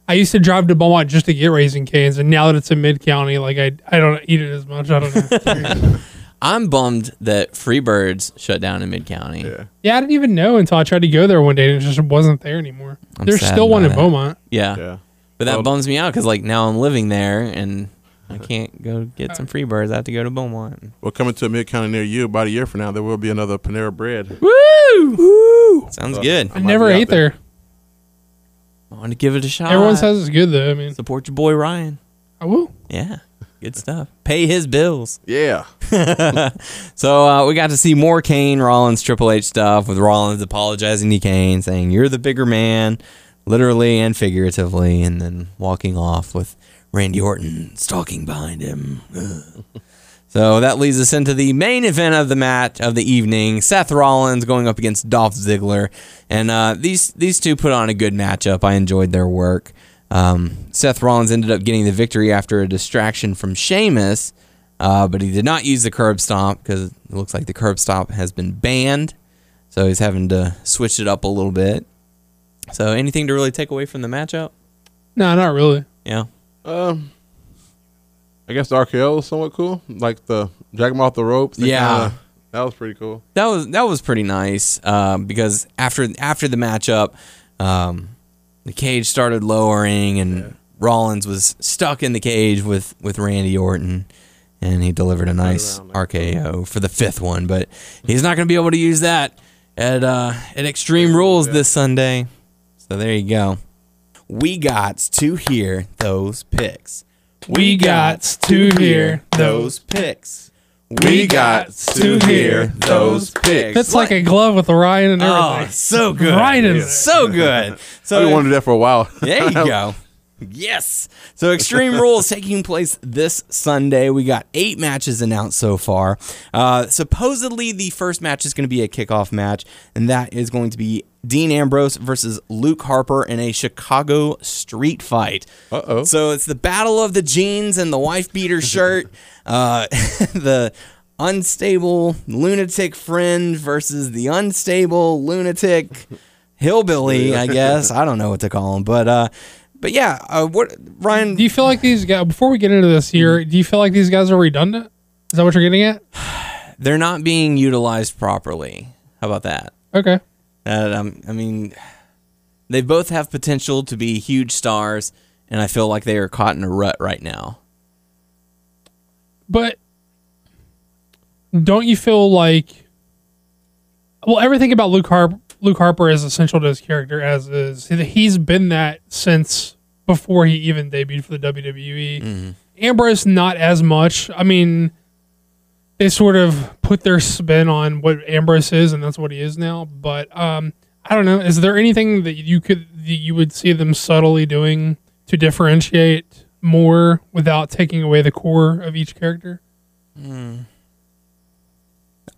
I used to drive to Beaumont just to get Raising Canes, and now that it's in Mid County, like I I don't eat it as much. I don't know. I'm bummed that Freebirds shut down in Mid County. Yeah. yeah, I didn't even know until I tried to go there one day, and it just wasn't there anymore. I'm There's still one in that. Beaumont. Yeah. Yeah. But that Well- bums me out because like now I'm living there and I can't go get some Freebirds. I have to go to Beaumont. Well, coming to a mid county near you about a year from now, there will be another Panera Bread. Woo! Woo! Sounds good. I might never be out ate there. I want to give it a shot. Everyone says it's good though. I mean, support your boy Ryan. I will. Yeah. Good stuff. Pay his bills. Yeah. So uh, we got to see more Kane Rollins Triple H stuff with Rollins apologizing to Kane, saying you're the bigger man, literally and figuratively, and then walking off with Randy Orton stalking behind him. So that leads us into the main event of the match of the evening: Seth Rollins going up against Dolph Ziggler, and uh, these these two put on a good matchup. I enjoyed their work. Um, Seth Rollins ended up getting the victory after a distraction from Sheamus. Uh, but he did not use the curb stomp because it looks like the curb stomp has been banned. So he's having to switch it up a little bit. So anything to really take away from the matchup? No, not really. Yeah. Um, I guess the RKO was somewhat cool. Like the drag him off the ropes. They Yeah. kinda- that was pretty cool. That was that was pretty nice um, because after after the matchup, um, the cage started lowering and Rollins was stuck in the cage with with Randy Orton, and he delivered a nice around RKO for the fifth one. But he's not going to be able to use that at uh, at Extreme Rules this Sunday. So there you go. We got to hear those picks. We got to hear those picks. We got to hear those picks. That's like a glove with Ryan and oh, everything. Oh, so good. Right in. So good. So been wanted that for a while. there you go. Yes. So Extreme Rules taking place this Sunday. We got eight matches announced so far. Uh, supposedly, the first match is going to be a kickoff match, and that is going to be Dean Ambrose versus Luke Harper in a Chicago street fight. Uh oh. So it's the battle of the jeans and the wife beater shirt. uh, the unstable lunatic friend versus the unstable lunatic hillbilly. I guess I don't know what to call him, but uh, but yeah. Uh, what Ryan? Do you feel like these guys? Before we get into this here, do you feel like these guys are redundant? Is that what you're getting at? They're not being utilized properly. How about that? Okay. That um, I mean, they both have potential to be huge stars, and I feel like they are caught in a rut right now. But don't you feel like well everything about Luke Harper Luke Harper is essential to his character as is he's been that since before he even debuted for the WWE. Ambrose not as much. I mean they sort of put their spin on what Ambrose is and that's what he is now, but um I don't know. Is there anything that you could that you would see them subtly doing to differentiate more without taking away the core of each character?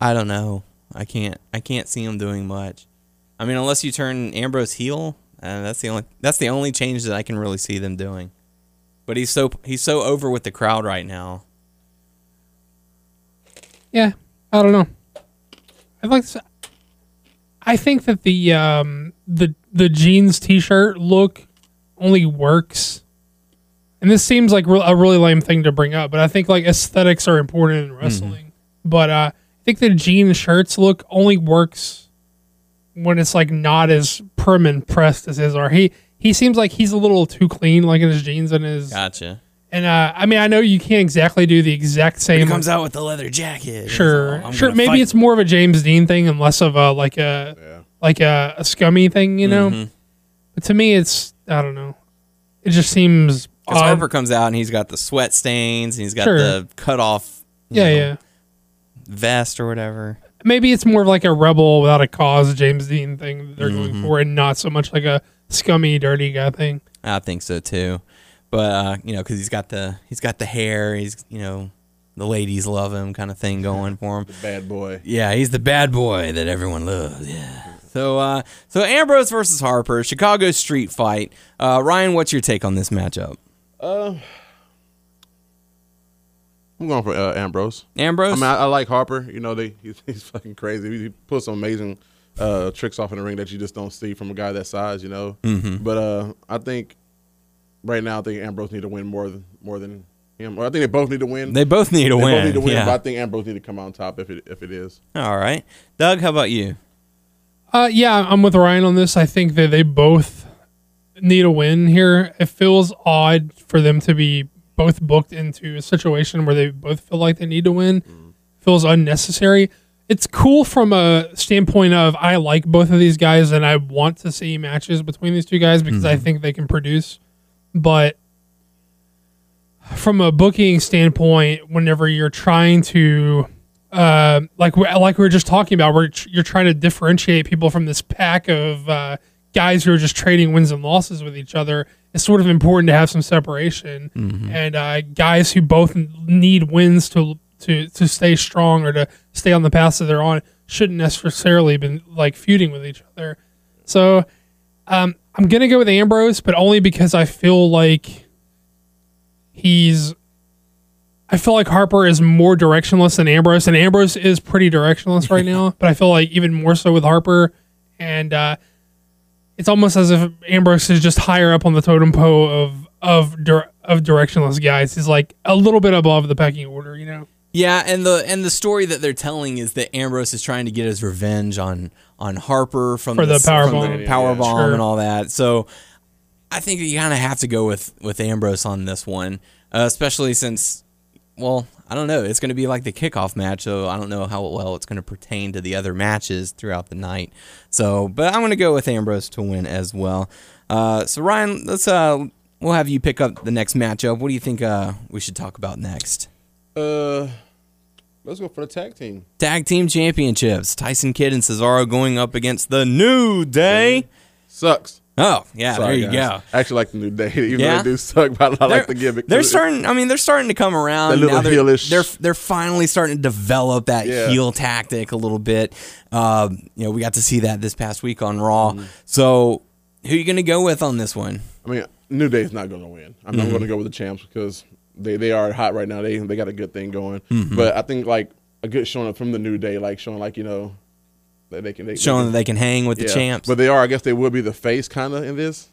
I don't know. I can't. I can't see him doing much. I mean, unless you turn Ambrose heel, uh, that's the only. That's the only change that I can really see them doing. But he's so he's so over with the crowd right now. Yeah, I don't know. I'd like to. I think that the um the the jeans T-shirt look only works, and this seems like a really lame thing to bring up, but I think like aesthetics are important in wrestling. But uh, I think the jean shirts look only works when it's like not as prim and pressed as his are. He he seems like he's a little too clean, like in his jeans and his Gotcha. And uh, I mean, I know you can't exactly do the exact He same. comes out with the leather jacket. Sure, all, "I'm sure. Maybe fight." it's more of a James Dean thing and less of a like a Yeah. like a, a scummy thing, you know. Mm-hmm. But to me, it's I don't know. It just seems Because. Harper comes out and he's got the sweat stains and he's got Sure. the cut off Yeah, know, yeah. vest or whatever. Maybe it's more of like a rebel without a cause James Dean thing that they're Mm-hmm. going for, and not so much like a scummy, dirty guy thing. I think so too. But uh, you know, because he's got the he's got the hair, he's you know, the ladies love him kind of thing going for him. Bad boy. Yeah, he's the bad boy that everyone loves. Yeah. So uh, so Ambrose versus Harper, Chicago street fight. Uh, Ryan, what's your take on this matchup? Uh, I'm going for uh, Ambrose. Ambrose. I mean, I, I like Harper. You know, they he's, he's fucking crazy. He puts some amazing uh, tricks off in the ring that you just don't see from a guy that size. You know, Mm-hmm. but uh, I think right now I think Ambrose need to win more than more than him. Or I think they both need to win. they both need to They win. both need to win, yeah. but I think Ambrose need to come out on top if it if it is. All right, Doug. How about you? Uh, yeah, I'm with Ryan on this. I think that they both need a win here. It feels odd for them to be both booked into a situation where they both feel like they need to win. Feels unnecessary. It's cool from a standpoint of I like both of these guys and I want to see matches between these two guys because I think they can produce. But from a booking standpoint, whenever you're trying to uh, like we like we were just talking about, where you're trying to differentiate people from this pack of uh, guys who are just trading wins and losses with each other. It's sort of important to have some separation, and uh, guys who both need wins to to to stay strong or to stay on the path that they're on shouldn't necessarily been like feuding with each other. So um, I'm gonna go with Ambrose, but only because I feel like he's I feel like Harper is more directionless than Ambrose, and Ambrose is pretty directionless right now. But I feel like even more so with Harper, and uh, it's almost as if Ambrose is just higher up on the totem pole of of dir- of directionless guys. He's like a little bit above the pecking order, you know. Yeah, and the and the story that they're telling is that Ambrose is trying to get his revenge on on Harper from For the s- power from bomb. the power Yeah, bomb sure. and all that. So I think you kind of have to go with with Ambrose on this one, uh, especially since, well, I don't know, it's going to be like the kickoff match, so I don't know how well it's going to pertain to the other matches throughout the night. So, but I'm going to go with Ambrose to win as well. Uh, so Ryan, let's uh, we'll have you pick up the next matchup. What do you think uh, we should talk about next? Uh, let's go for the tag team. Tag team championships. Tyson Kidd and Cesaro going up against the New Day. Sucks. Oh, yeah, Sorry, there you guys. go. I actually like the new day, even Yeah? though they do suck. But I like the gimmick. They're starting. I mean, they're starting to come around. That little now they're, heelish- They're they're finally starting to develop that Yeah. heel tactic a little bit. Um, you know, we got to see that this past week on Raw. Mm-hmm. So, who are you going to go with on this one? I mean, New Day's not going to win. I'm, Mm-hmm. Going to go with the champs because they, they are hot right now. They they got a good thing going. Mm-hmm. But I think like a good showing up from the New Day, like showing like you know that they can they, Showing that they they can hang with can, the champs. But they are. I guess they will be the face kind of in this.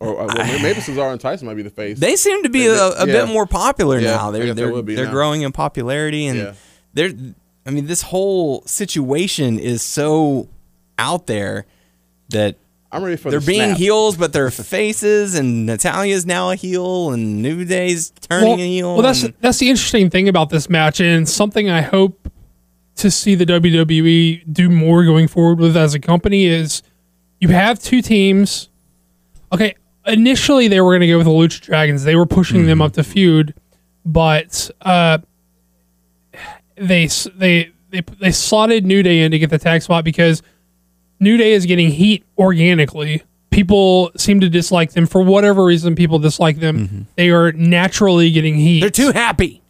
Or uh, well, maybe Cesaro and Tyson might be the face. They seem to be They- a, a yeah. bit more popular Yeah, now. They're they they're, would they're now. growing in popularity and Yeah. they're I mean this whole situation is so out there that I'm ready for they're the being snap. heels but they're faces and Natalya's now a heel and New Day's turning well, a heel. well, that's and- that's the interesting thing about this match, and something I hope to see the WWE do more going forward with as a company is you have two teams. Okay, initially they were going to go with the Lucha Dragons. They were pushing them up to feud, but uh, they they they they slotted New Day in to get the tag spot because New Day is getting heat organically. People seem to dislike them for whatever reason. People dislike them. They are naturally getting heat. they're too happy.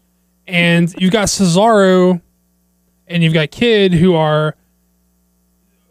and you've got Cesaro and you've got Kidd who are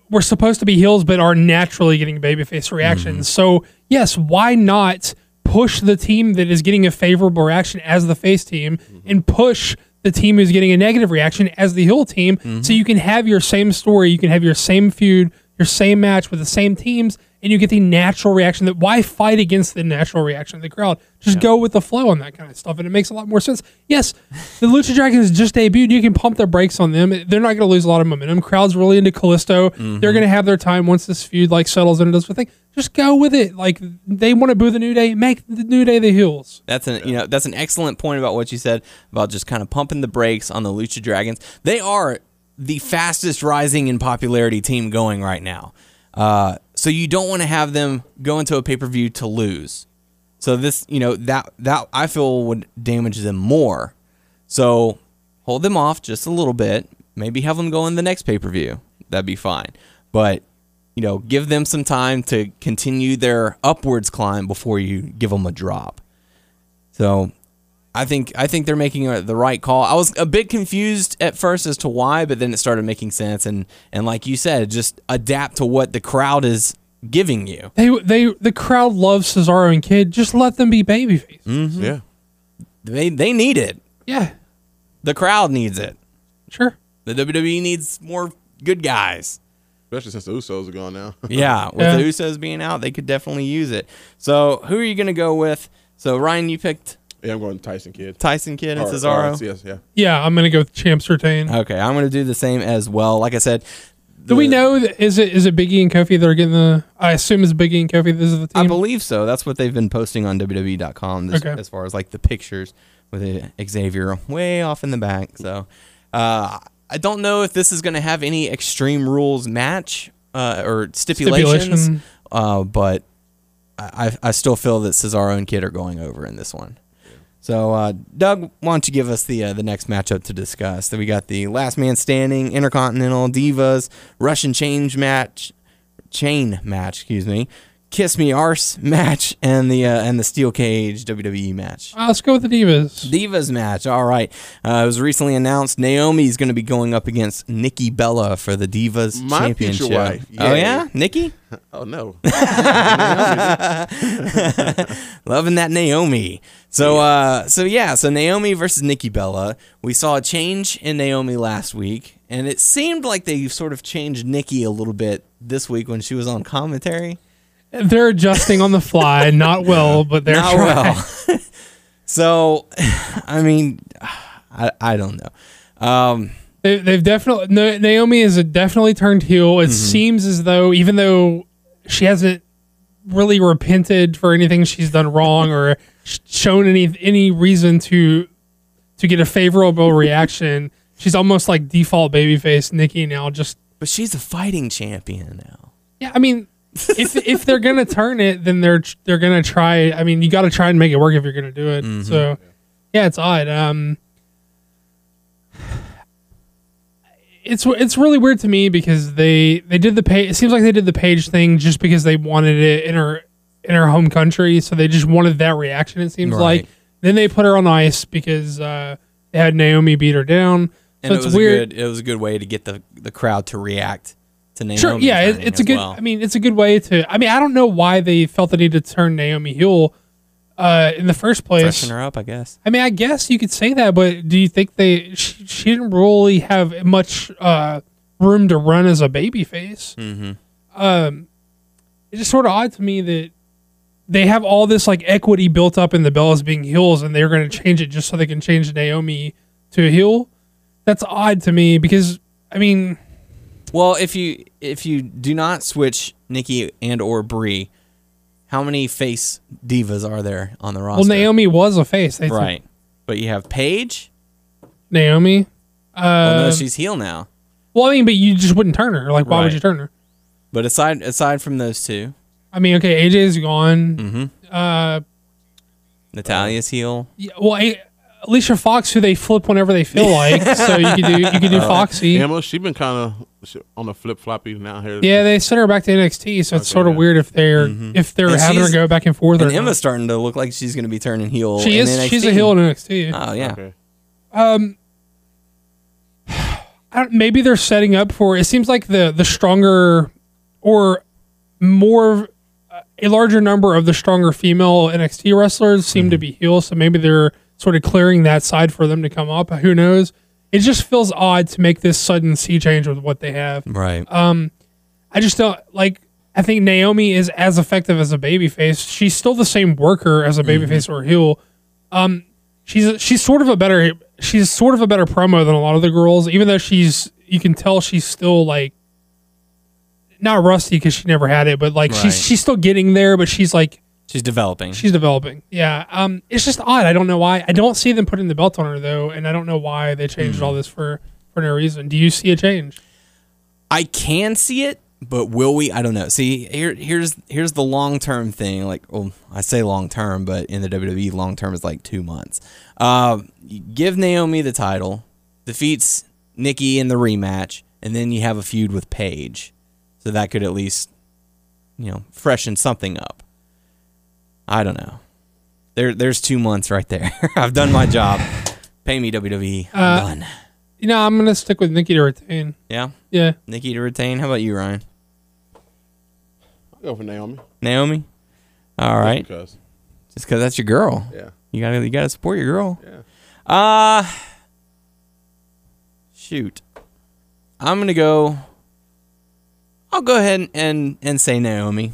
were supposed to be heels but are naturally getting babyface reactions. Mm-hmm. So yes, why not push the team that is getting a favorable reaction as the face team mm-hmm. and push the team who's getting a negative reaction as the heel team mm-hmm. so you can have your same story, you can have your same feud your same match with the same teams, and you get the natural reaction. That why fight against the natural reaction of the crowd? Just go with the flow on that kind of stuff, and it makes a lot more sense. Yes, the Lucha Dragons just debuted. You can pump their brakes on them. They're not going to lose a lot of momentum. Crowd's really into Kalisto. Mm-hmm. They're going to have their time once this feud like settles and it does the thing. Just go with it. Like they want to boo the New Day, make the New Day the heels. That's an you know that's an excellent point about what you said about just kind of pumping the brakes on the Lucha Dragons. They are the fastest rising in popularity team going right now. Uh, so you don't want to have them go into a pay per view to lose. So this you know that that I feel would damage them more. So hold them off just a little bit. Maybe have them go in the next pay per view. That'd be fine. But you know, give them some time to continue their upwards climb before you give them a drop. So, I think I think they're making a, the right call. I was a bit confused at first as to why, but then it started making sense. And and like you said, just adapt to what the crowd is giving you. They they the crowd loves Cesaro and Kidd. Just let them be babyface. Mm-hmm. Yeah. They they need it. Yeah, The crowd needs it. sure. The WWE needs more good guys. Especially since the Usos are gone now. Yeah, with Yeah. the Usos being out, they could definitely use it. So, who are you going to go with? So, Ryan, you picked yeah, I'm going Tyson Kidd. Tyson Kidd and Or- Cesaro. or- yes, yeah. Yeah, I'm gonna go with Champs Retain. Okay, I'm going to do the same as well. Like I said, Do we the- know that is it is it Biggie and Kofi that are getting the? I assume it's Biggie and Kofi. This is the team. I believe so. That's what they've been posting on WWE.com this, Okay. as far as like the pictures with uh, Xavier way off in the back. So, uh, I don't know if this is going to have any Extreme Rules match uh, or stipulations, Stipulation. uh, but I, I I still feel that Cesaro and Kidd are going over in this one. So, uh, Doug, why don't you give us the uh, the next matchup to discuss? So we got the Last Man Standing Intercontinental Divas Russian Change match, chain match, excuse me, Kiss Me Arse match, and the uh, and the Steel Cage WWE match. Uh, let's go with the Divas. Divas match. All right. Uh, it was recently announced Naomi is going to be going up against Nikki Bella for the Divas My future Championship. wife. Oh yeah, Nikki, Oh no. loving that Naomi. So uh, so yeah, so Naomi versus Nikki Bella. We saw a change in Naomi last week, and it seemed like they sort of changed Nikki a little bit this week when she was on commentary. They're adjusting on the fly, not well, but they're Not trying. well. so, I mean, I, I don't know. Um, They, they've definitely Naomi is definitely turned heel. Mm-hmm. It seems as though even though she hasn't really repented for anything she's done wrong or shown any any reason to to get a favorable reaction, she's almost like default babyface Nikki now. Just but she's a fighting champion now. yeah, I mean. If if they're gonna turn it, then they're they're gonna try. I mean, you got to try and make it work if you're gonna do it. Mm-hmm. So, yeah, it's odd. Um, it's it's really weird to me because they they did the page. It seems like they did the page thing just because they wanted it in her in her home country, so they just wanted that reaction. It seems Right. like. Then they put her on ice because uh, they had Naomi beat her down. And So it it's was weird. a good it was a good way to get the the crowd to react to Naomi. Sure, yeah, it, it's a good. well. I mean, it's a good way to. I mean, I don't know why they felt the need to turn Naomi heel uh, in the first place. freshen her up, I guess. I mean, I guess you could say that, but do you think they? She, she didn't really have much uh, room to run as a baby face. Mm-hmm. Um, it's just sort of odd to me that they have all this like equity built up in the Bellas being heels, and they're going to change it just so they can change Naomi to a heel. That's odd to me because I mean. Well, if you if you do not switch Nikki and or Brie, how many face divas are there on the roster? Well, Naomi was a face. They took right? But you have Paige. Naomi. Well, Uh, no, she's heel now. well, I mean, but you just wouldn't turn her. Like, why would Right. you turn her? But aside aside from those two, I mean, okay, AJ's gone. Mm-hmm. Uh, Natalya's heel. yeah, well, A- Alicia Fox, who they flip whenever they feel like, so you could do you could do Foxy. Emma, she's been kind of on the flip floppy now here. Yeah, they sent her back to NXT, so it's sort of yeah. weird if they're if they're And having her go back and forth. or And not. Emma's starting to look like she's going to be turning heel. she in is NXT. she's a heel in NXT. Oh yeah. Okay. I don't, maybe they're setting up for. It seems like the the stronger or more uh, a larger number of the stronger female NXT wrestlers seem Mm-hmm. to be heels, so maybe they're sort of clearing that side for them to come up. Who knows? It just feels odd to make this sudden sea change with what they have. Right. I I just don't like. I think Naomi is as effective as a babyface. She's still the same worker as a babyface or heel. Um, she's she's sort of a better she's sort of a better promo than a lot of the girls. Even though she's you can tell she's still like not rusty because she never had it, but like Right. she's she's still getting there. But she's like She's developing. she's developing. Yeah. Um, it's just odd. I don't know why. I don't see them putting the belt on her though, and I don't know why they changed Hmm. all this for for no reason. Do you see a change? I can see it, but will we? I don't know. See, here, here's here's the long term thing. Like, well, I say long term, but in the WWE, long term is like two months. Uh, give Naomi the title, defeats Nikki in the rematch, and then you have a feud with Paige. So that could at least, you know, freshen something up. I don't know. There, there's two months right there. I've done my job. Pay me WWE. I'm Uh, done. You know, I'm gonna stick with Nikki to retain. Yeah, Yeah. Nikki to retain. How about you, Ryan? I'll go for Naomi. Naomi. All right. Because Just because that's your girl. yeah, You gotta you gotta support your girl. yeah. Uh shoot. I'm gonna go I'll go ahead and, and, and say Naomi.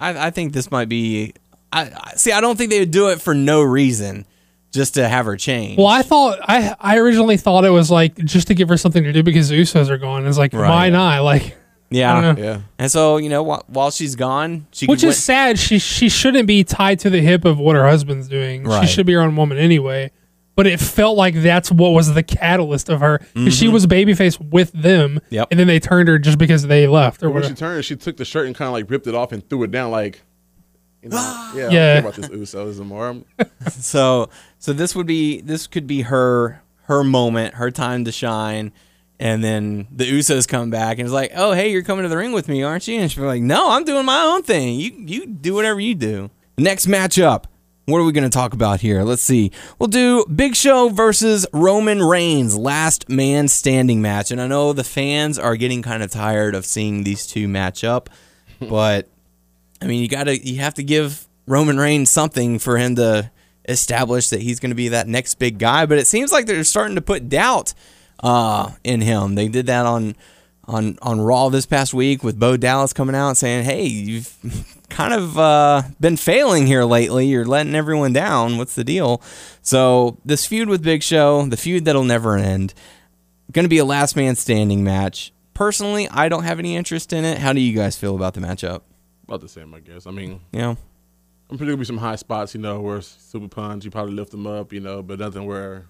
I, I think this might be I, I see I don't think they would do it for no reason just to have her change. Well, I thought I I originally thought it was like just to give her something to do because the Usos are gone. It's like Right. why not? Like yeah. I don't know. Yeah. And so, you know, wh- while she's gone, she which could is sad. She she shouldn't be tied to the hip of what her husband's doing. Right. She should be her own woman anyway. But it felt like that's what was the catalyst of her. 'Cause She was babyface with them, Mm-hmm. Yep. and then they turned her just because they left or When whatever. she turned, she took the shirt and kind of like ripped it off and threw it down. Like, you know, yeah, I don't Yeah. care about this Usos anymore. I'm- so so this would be this could be her her moment, her time to shine. And then the Usos come back and it's like, "Oh, hey, you're coming to the ring with me, aren't you?" And she's like, "No, I'm doing my own thing. You you do whatever you do." Next matchup. What are we going to talk about here? Let's see. We'll do Big Show versus Roman Reigns, last man standing match. And I know the fans are getting kind of tired of seeing these two match up, but I mean, you got to you have to give Roman Reigns something for him to establish that he's going to be that next big guy. But it seems like they're starting to put doubt uh, in him. They did that on on on Raw this past week with Bo Dallas coming out saying, "Hey, you've kind of uh, been failing here lately. You're letting everyone down. What's the deal?" So this feud with Big Show, the feud that'll never end, going to be a last man standing match. Personally, I don't have any interest in it. How do you guys feel about the matchup? About the same, I guess. I mean, yeah. I'm pretty gonna be some high spots, you know, where super punch, you probably lift them up, you know, but nothing where,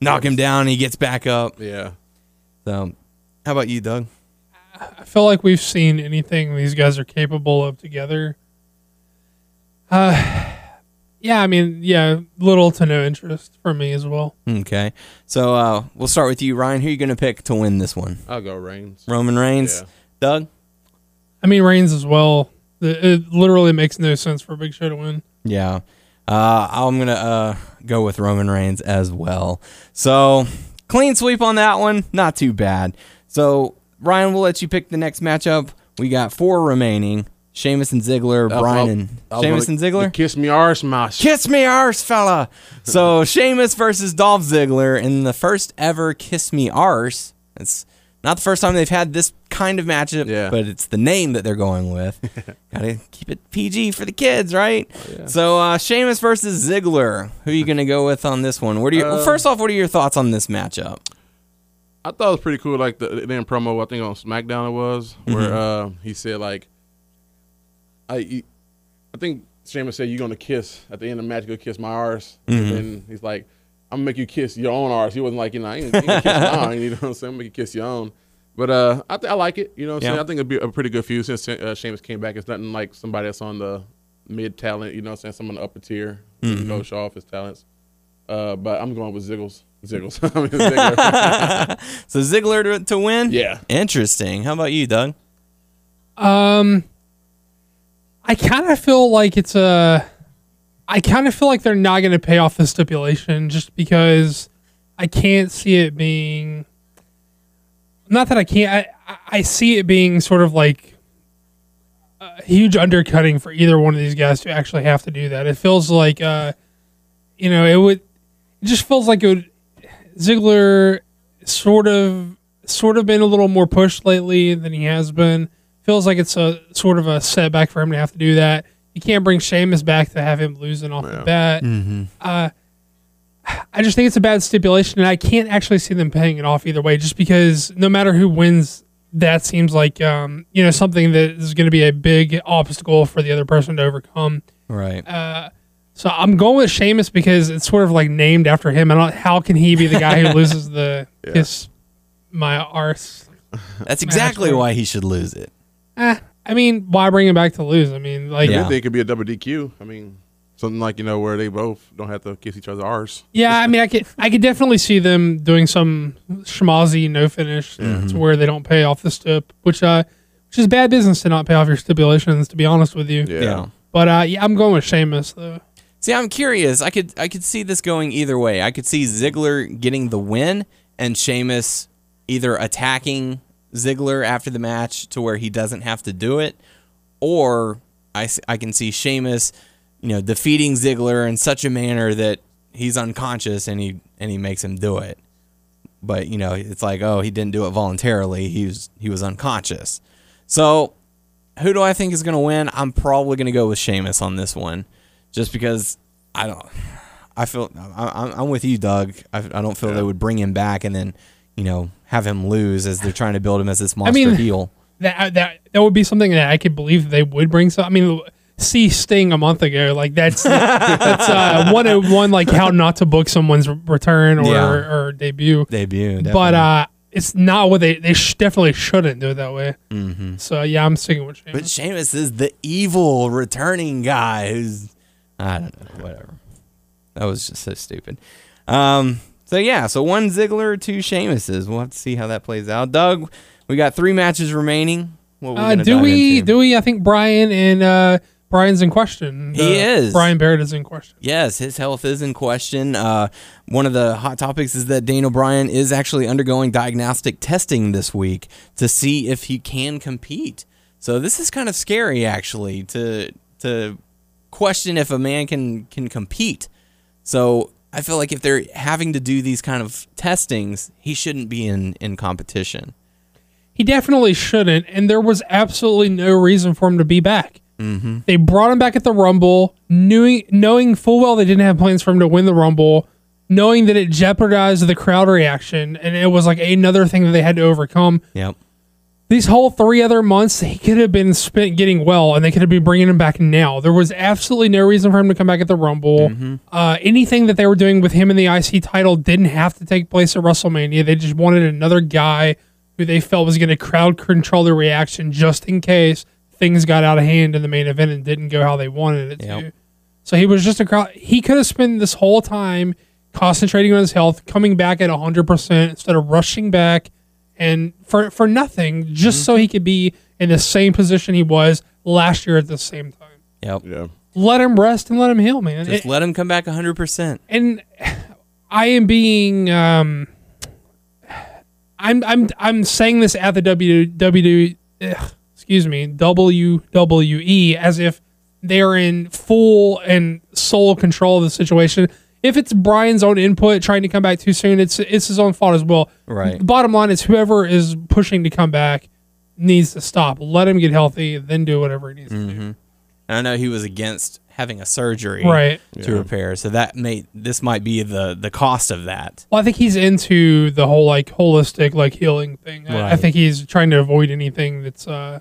knock him down, he gets back up. yeah. So, how about you, Doug? I feel like we've seen anything these guys are capable of together. Uh, yeah, I mean, yeah, little to no interest for me as well. Okay, so uh, we'll start with you, Ryan. Who are you going to pick to win this one? I'll go Reigns. Roman Reigns, Yeah. Doug. I mean, Reigns as well. The- It literally makes no sense for a Big Show to win. Yeah, uh, I'm gonna uh, go with Roman Reigns as well. So clean sweep on that one, not too bad. So Ryan, we'll let you pick the next matchup. We got four remaining: Sheamus and Ziggler, Bryan and Sheamus and Ziggler. Kiss me arse, my Kiss me arse, fella. So Sheamus versus Dolph Ziggler in the first ever Kiss Me Arse. It's not the first time they've had this kind of matchup, Yeah. but it's the name that they're going with. Gotta keep it PG for the kids, right? So uh, Sheamus versus Ziggler. Who are you gonna go with on this one? What are you? well, Uh, first off, what are your thoughts on this matchup? I thought it was pretty cool. Like the, end promo, I think on SmackDown it was, where uh, he said like, I, I think Sheamus said you're gonna kiss at the end of the match. Go kiss my arse, and then he's like, I'm gonna make you kiss your own arse. He wasn't like, you know, I ain't, ain't gonna kiss mine. You know what I'm saying? I'm gonna make you kiss your own. But uh, I, th- I like it. You know what I'm Yeah. saying? I think it'd be a pretty good feud since uh, Sheamus came back. It's nothing like somebody that's on the mid talent. You know what I'm saying? Someone in the upper tier. You can go show off his talents. Uh, but I'm going with Ziggles. Ziggles. I mean, Ziggler. So Ziggler to, to win? Yeah. Interesting. How about you, Doug? Um, I kind of feel like it's a. I kind of feel like they're not going to pay off the stipulation just because I can't see it being. Not that I can't. I, I- see it being sort of like a huge undercutting for either one of these guys to actually have to do that. It feels like, uh, you know, it would. It just feels like it would. Ziggler sort of sort of been a little more pushed lately than he has been. Feels like it's a sort of a setback for him to have to do that. You can't bring Sheamus back to have him losing off the Yeah. bat. Uh, I just think it's a bad stipulation, and I can't actually see them paying it off either way. Just because no matter who wins, that seems like um, you know something that is going to be a big obstacle for the other person to overcome. Right. Uh, So I'm going with Sheamus because it's sort of like named after him. I don't. How can he be the guy who loses the Yeah. kiss my arse? That's exactly why he should lose it. Eh, I mean, why bring him back to lose? I mean, like, Yeah. yeah, I think it could be a double DQ. I mean, something like you know where they both don't have to kiss each other's arse. Yeah, I mean, I could, I could definitely see them doing some schmozzy no finish to where they don't pay off the stip, which uh, which is bad business to not pay off your stipulations. To be honest with you, Yeah. but uh, yeah, I'm going with Sheamus though. See, I'm curious. I could I could see this going either way. I could see Ziggler getting the win and Sheamus either attacking Ziggler after the match to where he doesn't have to do it, or I, I can see Sheamus, you know, defeating Ziggler in such a manner that he's unconscious and he and he makes him do it. But you know, it's like, oh, he didn't do it voluntarily. He was he was unconscious. So who do I think is going to win? I'm probably going to go with Sheamus on this one, just because I don't. I feel I, I'm- I'm with you, Doug. I, I don't feel they would bring him back and then, you know, have him lose as they're trying to build him as this monster mean- heel. That that that would be something that I could believe they would bring. So I mean, see Sting a month ago, like that's that's uh, one one, like how not to book someone's return or Yeah. or debut. Debut, but uh, it's not what they they sh- definitely shouldn't do it that way. Mm-hmm. So yeah, I'm sticking with Sheamus. But Sheamus is the evil returning guy who's I don't know, whatever. That was just so stupid. Um so yeah, so one Ziggler, two Sheamuses. We'll have to see how that plays out. Doug, we got three matches remaining. What Uh, do we? into. Do we? I think Bryan and uh, Bryan's in question. He is. Bryan Barrett is in question. Yes, his health is in question. Uh, one of the hot topics is that Daniel Bryan is actually undergoing diagnostic testing this week to see if he can compete. So this is kind of scary, actually, to to question if a man can can compete. So I feel like if they're having to do these kind of testings, he shouldn't be in in competition. He definitely shouldn't, and there was absolutely no reason for him to be back. Mm-hmm. They brought him back at the Rumble, knowing knowing full well they didn't have plans for him to win the Rumble, knowing that it jeopardized the crowd reaction, and it was like another thing that they had to overcome. Yep. These whole three other months, he could have been spent getting well, and they could have been bringing him back now. There was absolutely no reason for him to come back at the Rumble. Uh, anything that they were doing with him in the IC title didn't have to take place at WrestleMania. They just wanted another guy who they felt was going to crowd control the reaction just in case things got out of hand in the main event and didn't go how they wanted it Yep. to. So he was just a crowd. He could have spent this whole time concentrating on his health, coming back at 100% instead of rushing back and for for nothing, just so he could be in the same position he was last year at the same time. Yep. Yeah. Let him rest and let him heal, man. Just It- let him come back 100%. and I am being um I'm I'm I'm saying this at the WWE ugh, excuse me WWE as if they're in full and sole control of the situation. If it's Bryan's own input trying to come back too soon, it's it's his own fault as well. Right. Bottom line is whoever is pushing to come back needs to stop. Let him get healthy, then do whatever he needs to do. And I know he was against having a surgery Right. to repair. So that may this might be the the cost of that. Well, I think he's into the whole like holistic like healing thing. I- I think he's trying to avoid anything that's uh,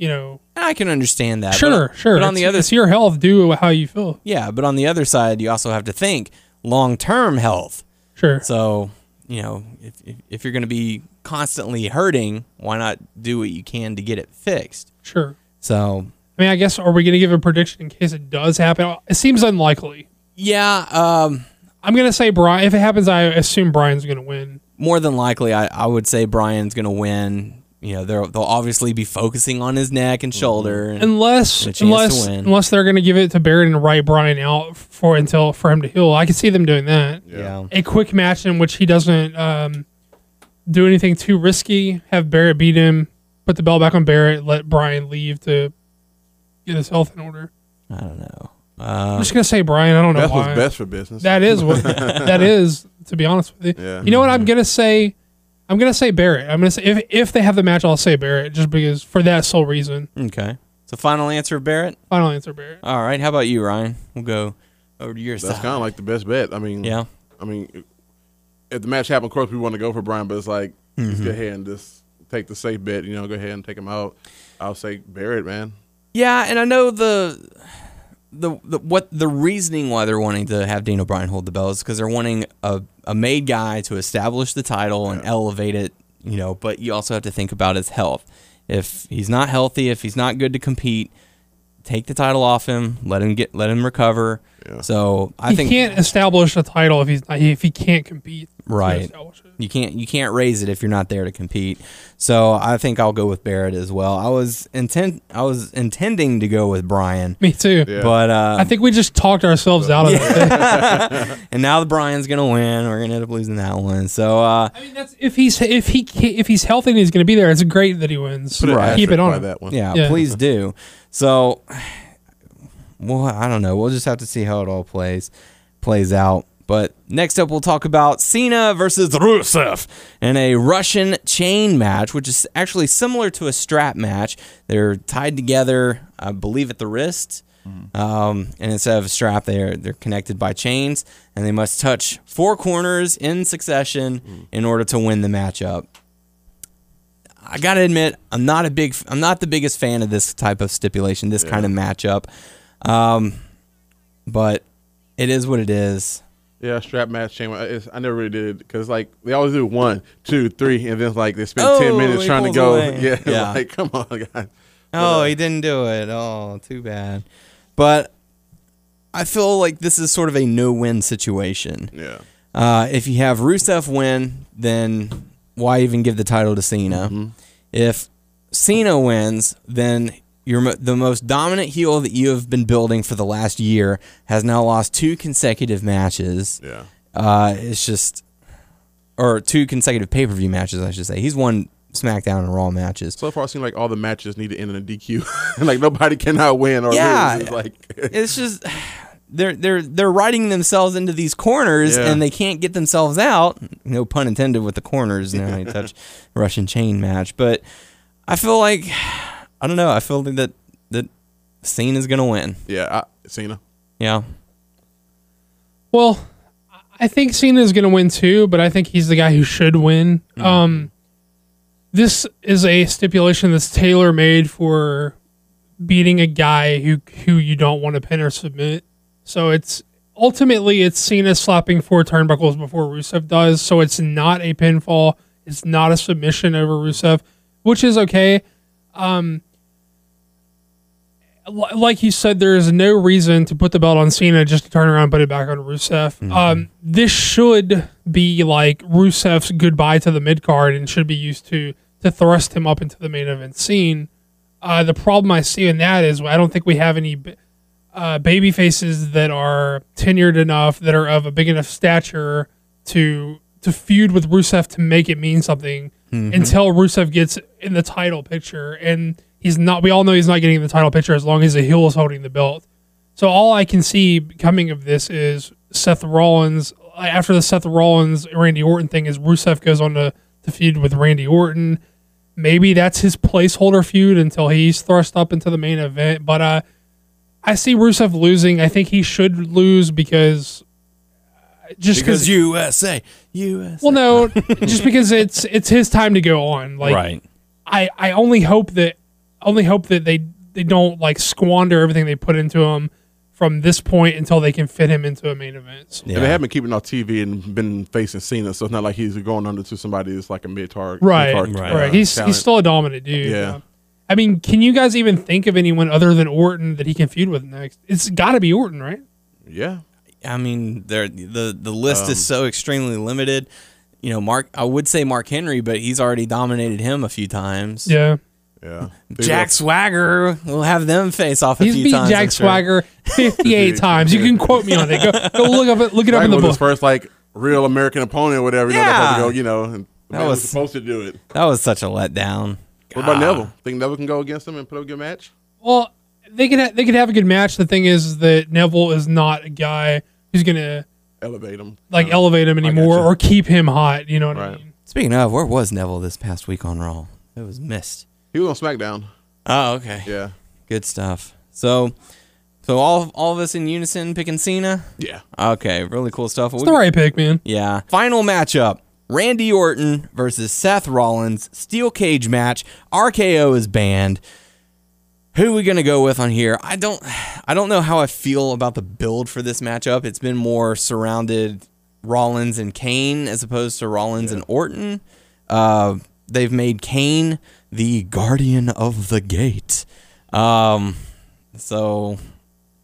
you know, I can understand that. sure, but, sure. But on it's, the other it's your health. Do how you feel. yeah, but on the other side, you also have to think long term health. Sure. So you know, if if, if you're going to be constantly hurting, why not do what you can to get it fixed? Sure. So I mean, I guess are we going to give a prediction in case it does happen? It seems unlikely. yeah, um, I'm going to say Bryan. If it happens, I assume Bryan's going to win. more than likely, I, I would say Bryan's going to win. You know, they'll they'll obviously be focusing on his neck and shoulder. And, Unless And a chance to unless win. unless they're going to give it to Barrett and write Bryan out for until for him to heal. I can see them doing that. yeah. a quick match in which he doesn't um, do anything too risky. Have Barrett beat him, put the belt back on Barrett, let Bryan leave to get his health in order. I don't know. I'm Uh, just gonna say Bryan. I don't know That's why. what's best for business. That is what that is. To be honest with you, Yeah. you know what I'm gonna say. I'm gonna say Barrett. I'm gonna say if if they have the match, I'll say Barrett just because for that sole reason. Okay. So final answer, Barrett. Final answer, Barrett. All right. How about you, Ryan? We'll go over to your That's side. kind of like the best bet. I mean, yeah. I mean, if the match happened, of course we want to go for Bryan, but it's like let's go mm-hmm. ahead and just take the safe bet. You know, go ahead and take him out. I'll say Barrett, man. Yeah, and I know the the, the what the reasoning why they're wanting to have Daniel Bryan hold the belt is because they're wanting a, a made guy to establish the title and elevate it, you know, but you also have to think about his health. If he's not healthy, if he's not good to compete, take the title off him, let him get let him recover. Yeah. So I he think can't establish a title if he's not, if he can't compete. Right. You can't you can't raise it if you're not there to compete. So I think I'll go with Barrett as well. I was intent I was intending to go with Bryan, Me too. Yeah. but uh, I think we just talked ourselves out of it. and now the Bryan's gonna win. We're gonna end up losing that one. So uh, I mean, that's if he's if he if he's healthy and he's going to be there. It's great that he wins. Put Right. Keep it on him. that one. yeah, Yeah. please do. So, well, I don't know. We'll just have to see how it all plays plays out. But next up, we'll talk about Cena versus Rusev in a Russian chain match, which is actually similar to a strap match. They're tied together, I believe, at the wrist. Um, and instead of a strap, they're they're connected by chains, and they must touch four corners in succession in order to win the matchup. I gotta admit, I'm not a big, I'm not the biggest fan of this type of stipulation, this kind of matchup. Um, but it is what it is. Yeah, strap match chain. It's, I never really did it because like they always do one, two, three, and then like they spend Oh, ten minutes trying to go. away. Yeah, Yeah. like come on, guys. Oh, he didn't do it. Oh, too bad. But I feel like this is sort of a no-win situation. Yeah, Uh, if you have Rusev win, then why even give the title to Cena? If Cena wins, then you're the most dominant heel that you have been building for the last year has now lost two consecutive matches. yeah. Uh, it's just, or two consecutive pay per view matches, I should say. He's won SmackDown and Raw matches. So far, it seems like all the matches need to end in a DQ. like nobody cannot win or Yeah. lose. It's like It's just they're they're they're writing themselves into these corners Yeah. and they can't get themselves out. No pun intended with the corners. Now you touch Russian chain match, but I feel like I don't know. I feel like that that Cena's gonna win. yeah, I, Cena. Yeah. Well, I think Cena is going to win too, but I think he's the guy who should win. Um, this is a stipulation that's tailor made for beating a guy who who you don't want to pin or submit. So it's ultimately it's Cena slapping four turnbuckles before Rusev does. So it's not a pinfall. It's not a submission over Rusev, which is okay. li- like you said, there is no reason to put the belt on Cena just to turn around and put it back on Rusev. Um, this should be like Rusev's goodbye to the mid card and should be used to to thrust him up into the main event scene. Uh, the problem I see in that is I don't think we have any uh, baby faces that are tenured enough that are of a big enough stature to to feud with Rusev to make it mean something until Rusev gets in the title picture and he's not we all know he's not getting in the title picture as long as the heel is holding the belt. So all I can see coming of this is Seth Rollins after the Seth Rollins Randy Orton thing is Rusev goes on to, to feud with Randy Orton. Maybe that's his placeholder feud until he's thrust up into the main event. But uh, I see Rusev losing. I think he should lose because uh, just because USA, USA. well, no, just because it's it's his time to go on. Like right. I, I only hope that only hope that they they don't like squander everything they put into him from this point until they can fit him into a main event. Yeah. And they have been keeping off TV and been facing Cena, so it's not like he's going under to somebody that's like a mid target. Right, Right. right. He's he's still a dominant dude. Yeah. I mean, can you guys even think of anyone other than Orton that he can feud with next? It's got to be Orton, right? Yeah. I mean, there the the list Um, is so extremely limited. You know, Mark. I would say Mark Henry, but he's already dominated him a few times. Yeah. Yeah. Jack Swagger. We'll have them face off a He's few beat times. Jack I'm sure. Swagger 58 times. You can quote me on it. Go, go look up it, look it up in the was his book. first like real American opponent or whatever. You know, Yeah. that's go, you know, and That was, was- supposed to do it. That was such a letdown. What about Neville? Think Neville can go against him and put up a good match? Well, they could ha- they could have a good match. The thing is that Neville is not a guy who's gonna Elevate him. like Uh, elevate him anymore or keep him hot. You know what I mean? Speaking of, where was Neville this past week on Raw? It was missed. He was on SmackDown. Oh, okay. Yeah. Good stuff. So, so all all of us in unison picking Cena. Yeah. Okay, really cool stuff. It's the right pick, man. Yeah. Final matchup. Randy Orton versus Seth Rollins, steel cage match. RKO is banned. Who are we gonna go with on here? I don't I don't know how I feel about the build for this matchup. It's been more surrounded Rollins and Kane as opposed to Rollins and Orton. Uh, they've made Kane the guardian of the gate. Um, so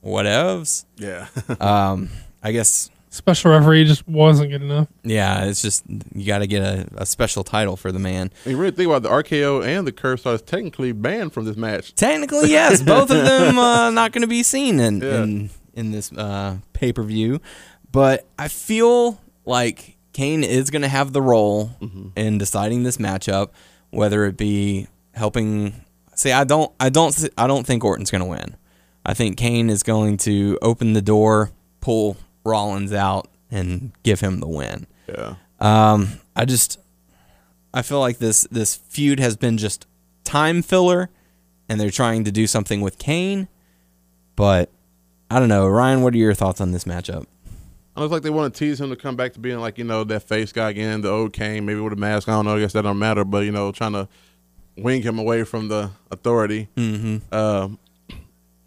whatevs. Yeah. Um, I guess Special referee just wasn't good enough. yeah, it's just you got to get a, a special title for the man. And you really think about it, the RKO and the Curb Stomp is technically banned from this match. Technically, yes, both of them uh, not going to be seen in Yeah. in, in this uh, pay per view, but I feel like Kane is going to have the role in deciding this matchup, whether it be helping. See, I don't, I don't, I don't think Orton's going to win. I think Kane is going to open the door, pull Rollins out, and give him the win. Yeah. Um, I just I feel like this this feud has been just time filler, and they're trying to do something with Kane, but I don't know. Ryan, what are your thoughts on this matchup? I look like they want to tease him to come back to being like, you know, that face guy again, the old Kane, maybe with a mask. I don't know. I guess that don't matter. But, you know, trying to wing him away from the authority. Mm-hmm. Um,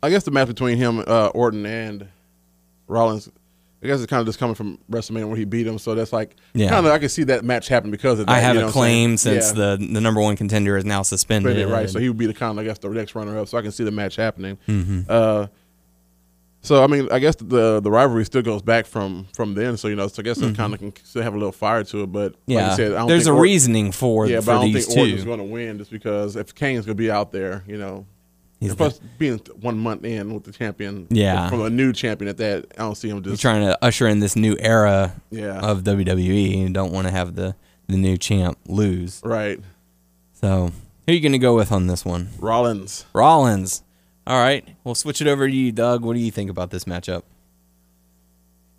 I guess the match between him, uh, Orton, and Rollins, I guess it's kind of just coming from WrestleMania where he beat him. So that's like, Yeah. kind of, I can see that match happen because of that. I have you a know what claim since Yeah. the the number one contender is now suspended. Right, right. So he would be the kind of, I guess, the next runner up. So I can see the match happening. Mm-hmm. Uh, so I mean, I guess the the rivalry still goes back from from then. So you know, so I guess it kind of can still have a little fire to it. But Mm-hmm. yeah, like I said, I don't there's a Orton- reasoning for Yeah, for but I don't think Orton's going to win just because if Kane's going to be out there, you know. He's and plus, being one month in with the champion, Yeah. from a new champion at that, I don't see him You're just trying to usher in this new era Yeah. of WWE. You don't want to have the the new champ lose. right. So who are you going to go with on this one? Rollins. Rollins. All right, we'll switch it over to you, Doug. What do you think about this matchup?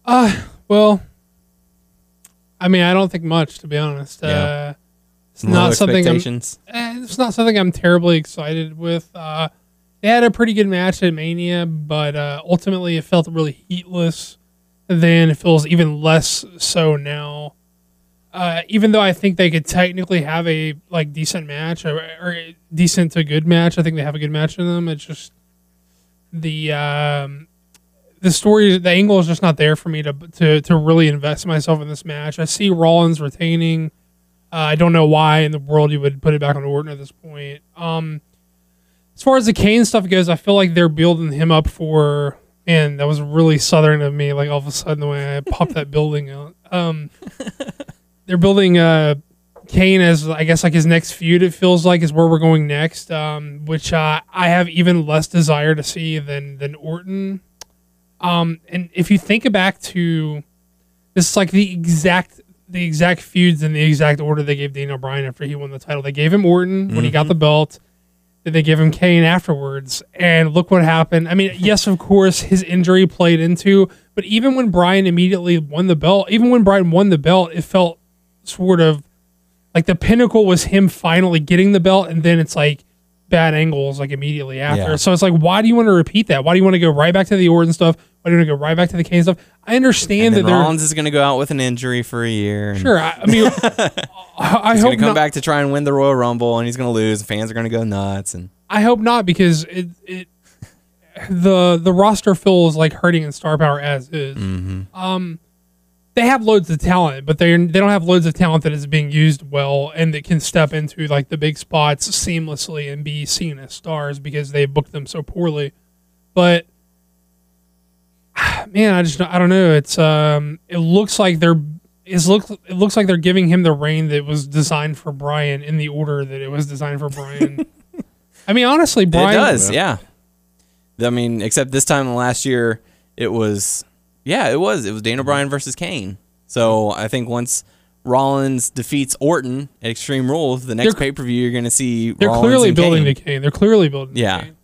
Uh, well, I mean, I don't think much to be honest. Yeah. Uh, it's Low not something I'm. eh, It's not something I'm terribly excited with. Uh, they had a pretty good match at Mania, but uh, ultimately it felt really heatless. Then it feels even less so now. Uh, even though I think they could technically have a like decent match or, or decent to good match, I think they have a good match in them. It's just the um, the story, the angle is just not there for me to to to really invest myself in this match. I see Rollins retaining. Uh, I don't know why in the world you would put it back on Orton at this point. Um, as far as the Kane stuff goes, I feel like they're building him up for. Man, that was really southern of me. Like all of a sudden, the way I popped that building out. Um, they're building uh, Kane as I guess like his next feud. It feels like is where we're going next, um, which uh, I have even less desire to see than than Orton. Um, and if you think back to this, is like the exact the exact feuds in the exact order they gave Daniel Bryan after he won the title. They gave him Orton when he got the belt. Then they give him Kane afterwards, and look what happened. I mean, yes, of course, his injury played into, but even when Bryan immediately won the belt, even when Bryan won the belt, it felt sort of like the pinnacle was him finally getting the belt, and then it's like bad angles like immediately after. Yeah. So it's like, why do you want to repeat that? Why do you want to go right back to the Orton stuff? Why do you want to go right back to the Kane stuff? I understand And that Rollins is going to go out with an injury for a year. sure. I, I mean, I, I He's hope come not, back to try and win the Royal Rumble, and he's going to lose. And fans are going to go nuts. And I hope not because it it the the roster feels like hurting in star power as is. Mm-hmm. Um, they have loads of talent, but they they don't have loads of talent that is being used well and that can step into like the big spots seamlessly and be seen as stars because they booked them so poorly. But man, I just I don't know. It's um, it looks like they're. It looks, it looks like they're giving him the reign that was designed for Bryan in the order that it was designed for Bryan. I mean, honestly, Brian. it does, yeah. I mean, except this time last year, it was, yeah, it was. It was Daniel mm-hmm. Bryan versus Kane. So I think once Rollins defeats Orton at Extreme Rules, the next They're- pay per view, you're going to see They're Rollins clearly and building Kane. the Kane. They're clearly building. the Yeah. Kane.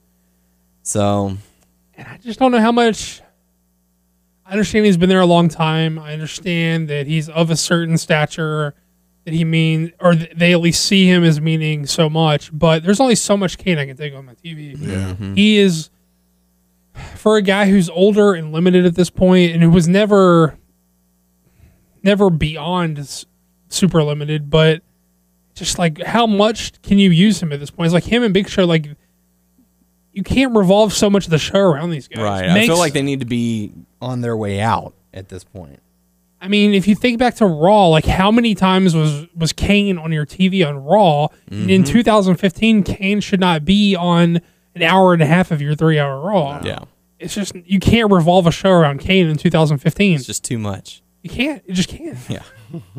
So and I just don't know how much. I understand he's been there a long time. I understand that he's of a certain stature, that he means, or th- they at least see him as meaning so much. But there's only so much Kane I can take on my TV. Yeah. Mm-hmm. He is for a guy who's older and limited at this point, and who was never, never beyond super limited, but just like how much can you use him at this point? It's like him and Big Show, like you can't revolve so much of the show around these guys. Right. I Makes- feel like they need to be on their way out at this point. I mean, if you think back to Raw, like how many times was was Kane on your TV on Raw? And in mm-hmm. 2015, Kane should not be on an hour and a half of your three hour Raw. Yeah. It's just you can't revolve a show around Kane in 2015. It's just too much. you can't. You just can't. Yeah.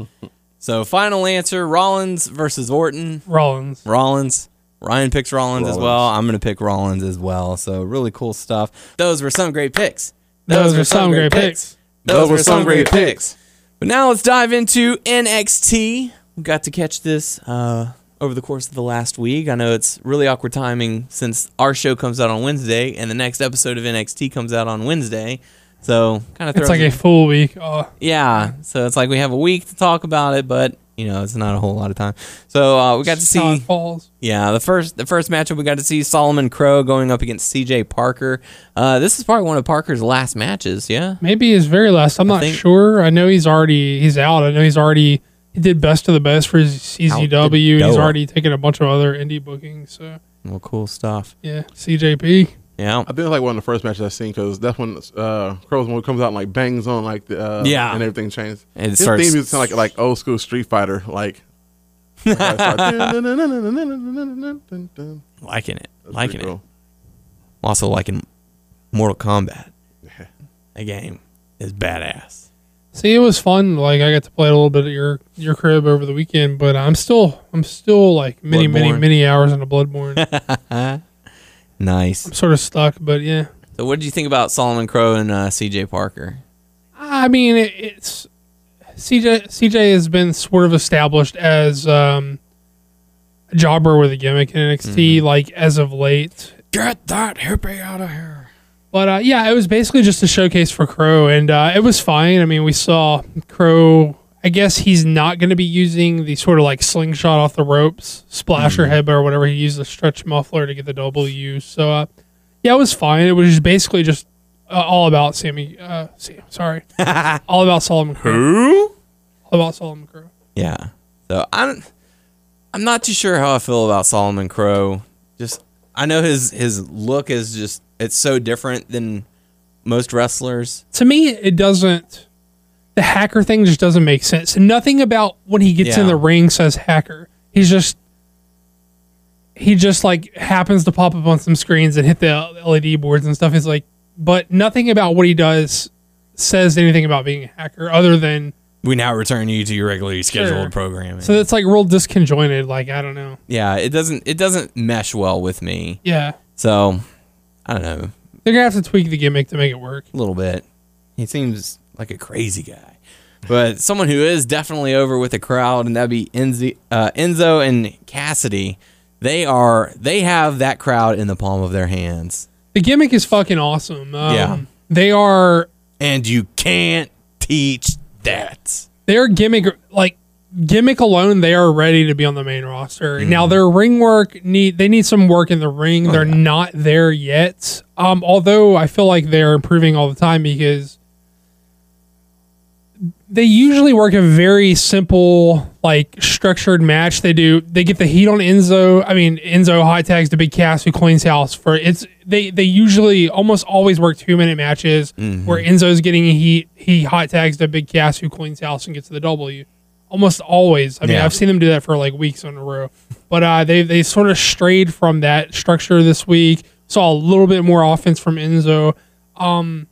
so final answer: Rollins versus Orton. Rollins. Rollins. Ryan picks Rollins, as well. I'm going to pick Rollins as well. So really cool stuff. Those were some great picks. Those were some great picks. Those were some great picks. But now let's dive into NXT. We got to catch this uh, over the course of the last week. I know it's really awkward timing since our show comes out on Wednesday and the next episode of NXT comes out on Wednesday. So kind of It's like a full week. Oh, yeah. So it's like we have a week to talk about it, but you know it's not a whole lot of time. So uh, we got to just how it see. falls. Yeah, the first the first matchup we got to see Solomon Crowe going up against C.J. Parker. Uh, this is probably one of Parker's last matches. Yeah. Maybe his very last. I'm not think- sure. I know he's already he's out. I know he's already he did best of the best for his CZW. And He's already taken a bunch of other indie bookings. So Well, cool stuff. yeah, CJP. Yeah. I think it's like one of the first matches I've seen because that's when uh, Crowe's one comes out and like bangs on like the uh, Yeah. and everything changes. And it His starts- theme music sound like like old school Street Fighter like. That's Liking it. pretty liking it. cool. Also liking Mortal Kombat. Yeah. That game is badass. See, it was fun. Like I got to play a little bit at your your crib over the weekend, but I'm still I'm still like many many Bloodborne. many hours into Bloodborne. Nice. I'm sort of stuck, but yeah. So, what did you think about Solomon Crowe and uh, C.J. Parker? I mean, it, it's CJ. CJ has been sort of established as um, a jobber with a gimmick in NXT, like as of late. Get that hippie out of here. But uh, yeah, it was basically just a showcase for Crowe, and uh, it was fine. I mean, we saw Crowe. I guess he's not going to be using the sort of like slingshot off the ropes, splasher headbutt or whatever. He used the stretch muffler to get the W. So uh, yeah, it was fine. It was just basically just uh, all about Sammy. Uh, Sam, sorry, all about Solomon Crowe. Who? All about Solomon Crowe. Yeah. So I'm I'm not too sure how I feel about Solomon Crowe. Just I know his his look is just it's so different than most wrestlers. To me, it doesn't. The hacker thing just doesn't make sense. Nothing about when he gets in the ring says hacker. He's just he just like happens to pop up on some screens and hit the LED boards and stuff. It's like, but nothing about what he does says anything about being a hacker other than We now return you to your regularly scheduled Sure. programming. so it's like real disconjointed. Like I don't know. yeah, it doesn't it doesn't mesh well with me. Yeah, So I don't know, they're gonna have to tweak the gimmick to make it work. a little bit. He seems like a crazy guy. But someone who is definitely over with the crowd, and that'd be Enzo, uh, Enzo and Cassady. They are they have that crowd in the palm of their hands. The gimmick is fucking awesome. Um, Yeah. they are And you can't teach that. their gimmick like gimmick alone they are ready to be on the main roster. Mm-hmm. now their ring work need they need some work in the ring. Oh, they're not there yet. Um although i feel like they're improving all the time because they usually work a very simple like structured match. They do they get the heat on enzo. I mean enzo high tags the big cass who cleans house for it's they they usually almost always work two minute matches where enzo's getting a heat. He hot tags the big cass who cleans house and gets the w almost always i mean Yeah. i've seen them do that for like weeks in a row but uh they they sort of strayed from that structure this week saw a little bit more offense from enzo Um,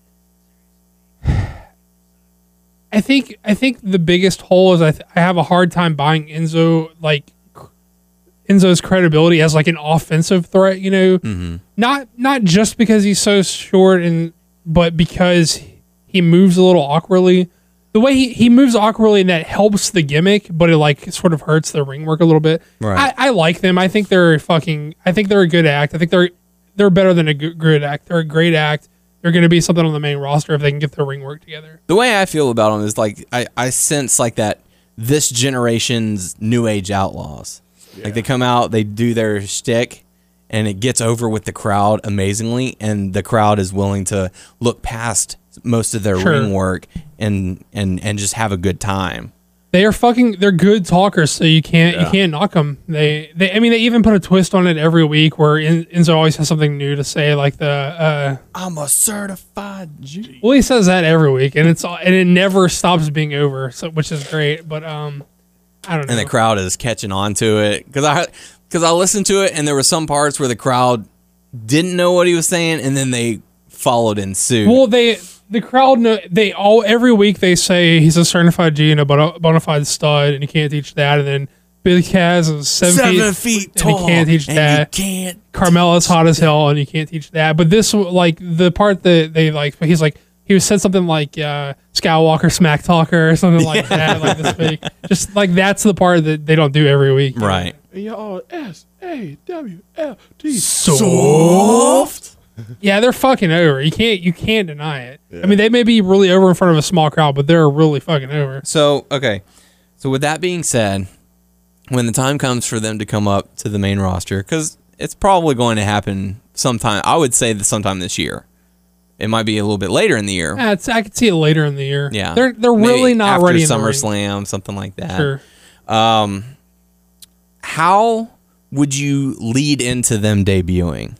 I think I think the biggest hole is I, th- I have a hard time buying Enzo like Enzo's credibility as like an offensive threat. You know, not not just because he's so short and but because he moves a little awkwardly. The way he, he moves awkwardly and that helps the gimmick, but it like sort of hurts the ring work a little bit. Right. I, I like them. I think they're fucking. I think they're a good act. I think they're they're better than a good, good act. They're a great act. They're going to be something on the main roster if they can get their ring work together. The way I feel about them is like I, I sense like that this generation's new age outlaws. Like they come out, they do their shtick, and it gets over with the crowd amazingly, and the crowd is willing to look past most of their Sure. ring work and and and just have a good time. They are fucking. They're good talkers, so you can't Yeah. you can't knock them. They they. I mean, they even put a twist on it every week, where En- Enzo always has something new to say, like the. uh I'm a certified G. Well, he says that every week, and it's all, and it never stops being over, so which is great. But um, I don't know. and the crowd is catching on to it because I because I listened to it and there were some parts where the crowd didn't know what he was saying and then they followed in suit. Well, they the crowd know they all every week they say he's a certified G and a bona bona fide stud, and you can't teach that. And then Big Cass is seven, Seven feet, feet and tall, you can't teach and that. you can't. Carmella's hot as hell, and you can't teach that. But this, like the part that they like, he's like he said something like uh, Skywalker smack talker or something like that, like this week. Just like that's the part that they don't do every week, Right. And y'all S A W L T. Soft. Yeah, they're fucking over. You can't you can't deny it. I mean, they may be really over in front of a small crowd, but they're really fucking over. So okay, so with that being said, when the time comes for them to come up to the main roster, because it's probably going to happen sometime. I would say that sometime this year. It might be a little bit later in the year. Yeah, it's, I could see it later in the year. Yeah, they're they're Maybe really not after ready. ring. SummerSlam, something like that. Sure. Um, how would you lead into them debuting?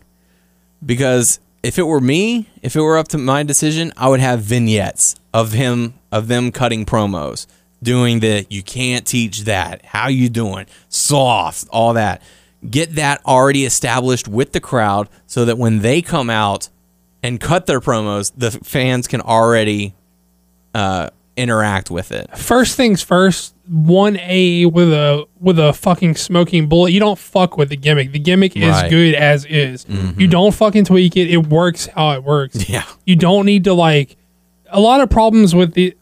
Because if it were me, if it were up to my decision, I would have vignettes of him of them cutting promos, doing the you can't teach that. How you doing? Soft, all that. Get that already established with the crowd so that when they come out and cut their promos, the fans can already uh, interact with it. First things first. One A with a with a fucking smoking bullet. You don't fuck with the gimmick. The gimmick is Right. good as is. You don't fucking tweak it. It works how it works. Yeah. You don't need to like a lot of problems with the.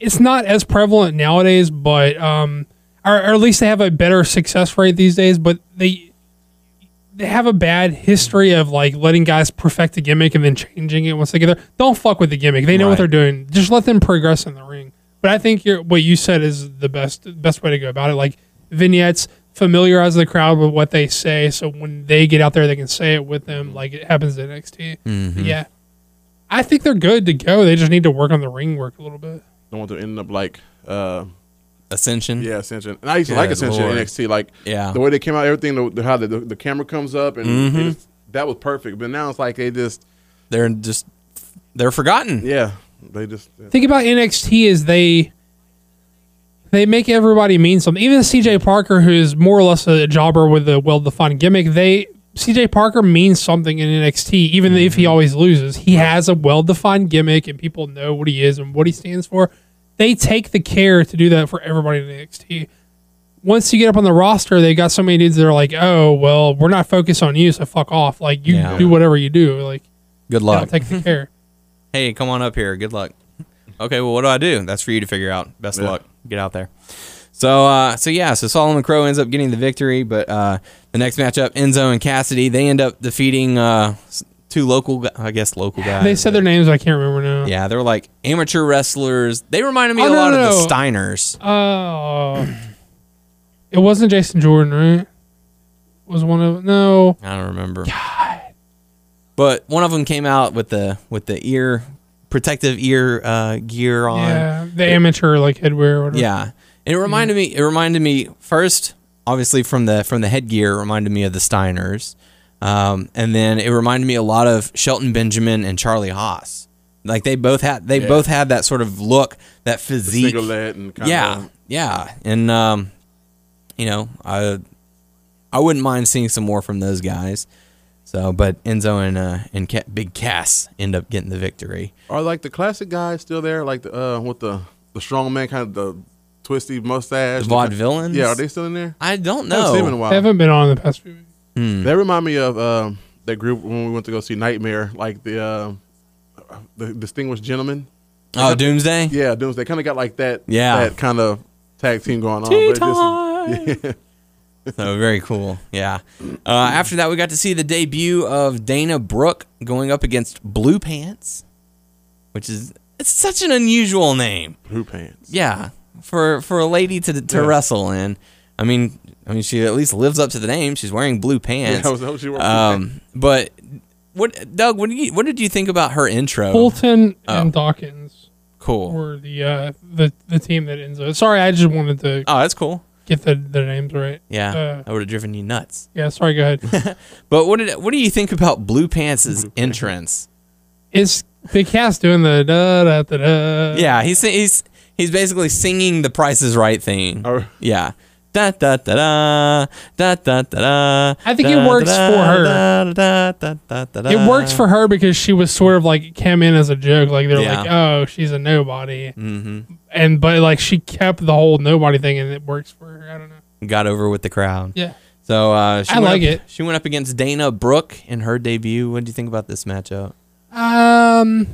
It's not as prevalent nowadays, but um, or, or at least they have a better success rate these days. But they they have a bad history of like letting guys perfect a gimmick and then changing it once they get there. Don't fuck with the gimmick. They know what they're doing. Just let them progress in the ring. But I think you're, what you said is the best best way to go about it. Like vignettes, familiarize the crowd with what they say, so when they get out there, they can say it with them, like it happens at NXT. Mm-hmm. Yeah, I think they're good to go. They just need to work on the ring work a little bit. Don't want to end up like uh Ascension. yeah Ascension. And I used to like Ascension Lord. NXT. Like Yeah. the way they came out, everything the, the how the, the camera comes up and Mm-hmm. just- that was perfect. But now it's like they just They're just they're forgotten. yeah they just Think about NXT is they they make everybody mean something. Even CJ Parker, who's more or less a jobber with a well defined gimmick, they CJ Parker means something in NXT, even if he always loses. He has a well defined gimmick and people know what he is and what he stands for. They take the care to do that for everybody in NXT. Once you get up on the roster, they got so many dudes that are like, "Oh, well, we're not focused on you, so fuck off. Like you Yeah. do whatever you do. Like Good luck. take the care." hey, come on up here. Good luck. Okay, well, what do I do? That's for you to figure out. Best of Yeah. luck. Get out there. So, uh, so yeah, so Solomon Crowe ends up getting the victory, but uh, the next matchup, Enzo and Cassady, they end up defeating uh, s- two local, I guess, local guys. They said their names, I can't remember now. yeah, they were like amateur wrestlers. They reminded me Oh, a no, lot no, of the. Steiners. Oh, it wasn't Jason Jordan, right? Was one of no? I don't remember. But one of them came out with the with the ear protective ear uh, gear on. Yeah, the amateur like headwear. Or whatever. Yeah, and it reminded me. It reminded me first, obviously from the from the headgear. It reminded me of the Steiners, um, and then it reminded me a lot of Shelton Benjamin and Charlie Haas. Like they both had they Yeah. both had that sort of look, that physique. single and yeah, of yeah, and um, you know, I I wouldn't mind seeing some more from those guys. So, but Enzo and uh, and Ca- Big Cass end up getting the victory. are like the classic guys still there like the uh with the the strong man kind of the twisty mustache The vaudevillains? yeah are they still in there I don't I haven't seen them in a know. while They haven't been on in the past few weeks. They remind me of um, that group when we went to go see Nightmare, like the uh, the Distinguished Gentlemen. Oh, Doomsday. Yeah, Doomsday kind of got like that. Yeah. that kind of tag team going on. but it just- time. So very cool. Yeah. Uh, after that, we got to see the debut of Dana Brooke going up against Blue Pants, which is it's such an unusual name. Blue pants. Yeah. for for a lady to to Yeah. wrestle in. I mean, I mean, she at least lives up to the name. She's wearing blue pants. I was- I was- you were- um, but what, Doug? What did you what did you think about her intro? Fulton Oh. and Dawkins Cool. were the uh, the the team that ends up. Sorry, I just wanted to Oh, that's cool. get the, the names right. Yeah, Uh, that would have driven you nuts. Yeah, sorry. Go ahead. But what did what do you think about Blue Pants' entrance? Is Big Cass doing the da da da da? Yeah, he's he's he's basically singing the Price is Right thing. Oh. Yeah. Da da da da da da da da. I think it works da, for her. Da, da, da, da, da, da. It works for her because she was sort of like came in as a joke. Like they're Yeah. like, oh, she's a nobody, Mhm. and but like she kept the whole nobody thing, and it works for her. I don't know. Got over with the crowd. Yeah, So uh, she I went like up- it. She went up against Dana Brooke in her debut. What do you think about this matchup? Um,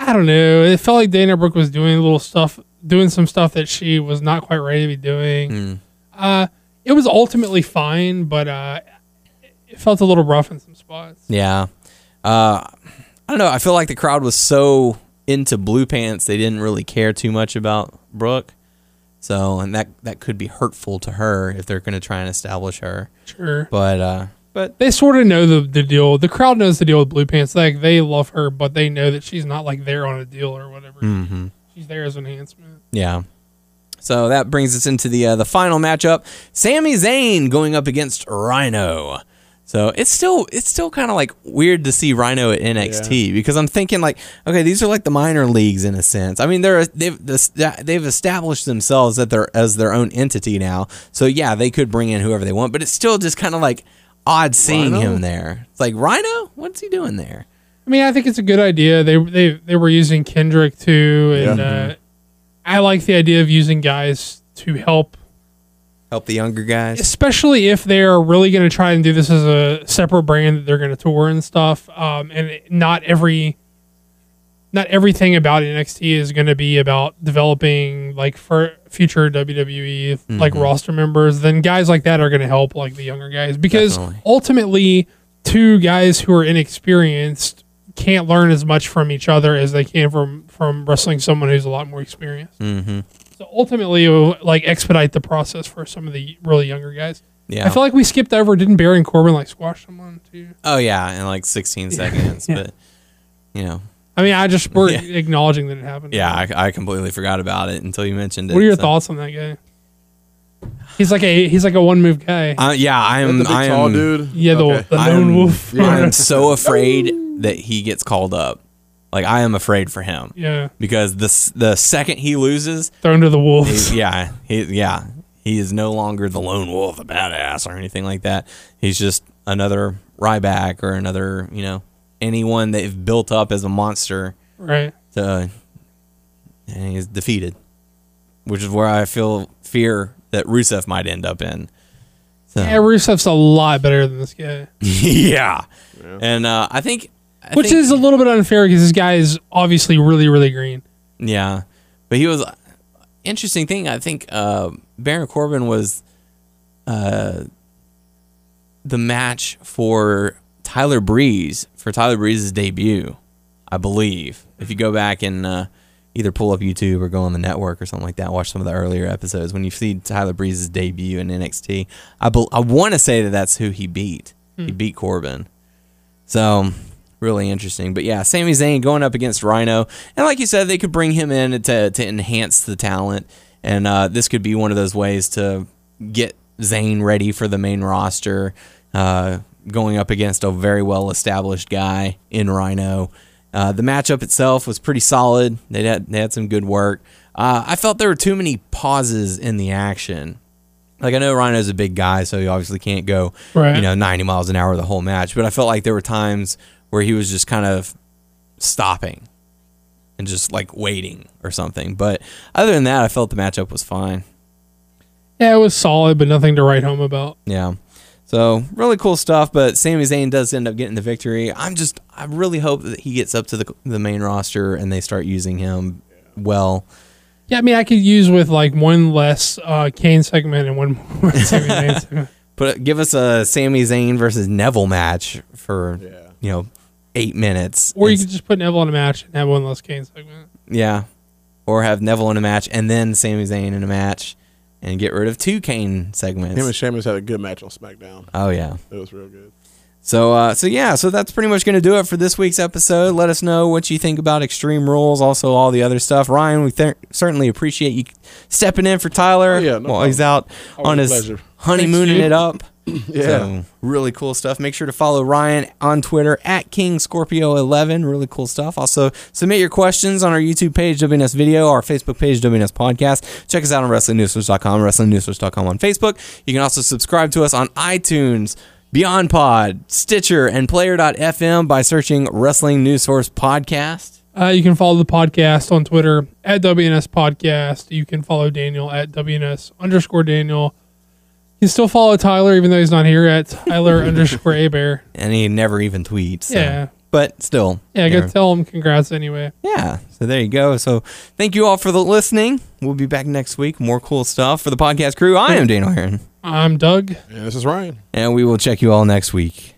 I don't know. It felt like Dana Brooke was doing a little stuff, doing some stuff that she was not quite ready to be doing. Mm. Uh, it was ultimately fine, but uh, it felt a little rough in some spots. Yeah. Uh, I don't know. I feel like the crowd was so into Blue Pants they didn't really care too much about Brooke. So, and that that could be hurtful to her if they're going to try and establish her. Sure, But uh, but they sort of know the the deal. The crowd knows the deal with Blue Pants. Like they love her, but they know that she's not like there on a deal or whatever. mhm. She's there as enhancement. Yeah. So that brings us into the uh, the final matchup: Sami Zayn going up against Rhino. So it's still it's still kind of like weird to see Rhino at NXT because I'm thinking like, okay, these are like the minor leagues in a sense. I mean, they're they've they've established themselves that they're as their own entity now. So yeah, they could bring in whoever they want, but it's still just kind of like odd seeing Rhino? him there. It's like Rhino, what's he doing there? I mean, I think it's a good idea. They they they were using Kendrick too, and uh, I like the idea of using guys to help, Help the younger guys. especially if they are really going to try and do this as a separate brand that they're going to tour and stuff. Um, and not every, not everything about NXT is going to be about developing like for future WWE like roster members. Then guys like that are going to help like the younger guys because Definitely. ultimately, two guys who are inexperienced can't learn as much from each other as they can from from wrestling someone who's a lot more experienced. Mm-hmm. So ultimately, it will like expedite the process for some of the really younger guys. Yeah. I feel like we skipped over. Didn't Baron Corbin like squash someone too? Oh yeah, in like 16 seconds, Yeah. but you know, I mean, I just we're Yeah. acknowledging that it happened. yeah, I, I completely forgot about it until you mentioned it. What are your so- thoughts on that guy? He's like a he's like a one move guy. Uh, yeah, I the am. big I tall am. dude. yeah, the, Okay. the I lone am- wolf. yeah. I am so afraid that he gets called up. Like I am afraid for him yeah, because the the second he loses, thrown to the wolves. he, yeah, he, yeah, he is no longer the lone wolf, the badass, or anything like that. He's just another Ryback or another, you know, anyone they've built up as a monster Right. to and he's defeated, which is where I feel fear that Rusev might end up in. So, Yeah, Rusev's a lot better than this guy, yeah. and uh, I think, I which think- is a little bit unfair because this guy is obviously really really green. yeah, but he was interesting thing. I think uh, Baron Corbin was uh, the match for Tyler Breeze for Tyler Breeze's debut, I believe. If you go back and uh, either pull up YouTube or go on the network or something like that, watch some of the earlier episodes. When you see Tyler Breeze's debut in NXT, I bel I want to say that that's who he beat. He beat Corbin. So really interesting. But yeah, Sami Zayn going up against Rhino, and like you said, they could bring him in to to enhance the talent, and uh, this could be one of those ways to get Zayn ready for the main roster, uh, going up against a very well established guy in Rhino. Uh, the matchup itself was pretty solid. They had they had some good work. Uh, I felt there were too many pauses in the action. Like I know Rhino's a big guy, so he obviously can't go, Right. you know, 90 miles an hour the whole match. But I felt like there were times where he was just kind of stopping and just like waiting or something. But other than that, I felt the matchup was fine. Yeah, it was solid, but nothing to write home about. Yeah. So really cool stuff. But Sami Zayn does end up getting the victory. I'm just, I really hope that he gets up to the the main roster and they start using him well. Yeah, I mean, I could use with like one less uh, Kane segment and one more Sami Zayn segment. But give us a Sami Zayn versus Neville match for Yeah. you know eight minutes. Or you It's- could just put Neville in a match and have one less Kane segment. Yeah. or have Neville in a match and then Sami Zayn in a match, and get rid of two Kane segments. Him and Sheamus had a good match on SmackDown. oh yeah. It was real good. So, uh, so yeah, so that's pretty much going to do it for this week's episode. Let us know what you think about Extreme Rules, also all the other stuff. Ryan, we th- certainly appreciate you stepping in for Tyler Oh, yeah, no while he's out Always on his pleasure. honeymooning Thanks, it up. Yeah. So, really cool stuff. Make sure to follow Ryan on Twitter at King Scorpio 11 Really cool stuff. Also, submit your questions on our YouTube page, WNS Video, our Facebook page, WNS Podcast. Check us out on WrestlingNewsSource.com, WrestlingNewsSource.com on Facebook. You can also subscribe to us on iTunes, Beyond Pod, Stitcher, and Player.fm by searching Wrestling News Source Podcast. Uh, you can follow the podcast on Twitter at WNS Podcast. You can follow Daniel at WNS underscore Daniel. You can still follow Tyler even though he's not here at Tyler underscore Abear. And he never even tweets. so- Yeah. But still. Yeah, you go tell him congrats anyway. Yeah. So there you go. So thank you all for the listening. We'll be back next week. More cool stuff for the podcast crew. I am Daniel Heron. I'm Doug. And this is Ryan. And we will check you all next week.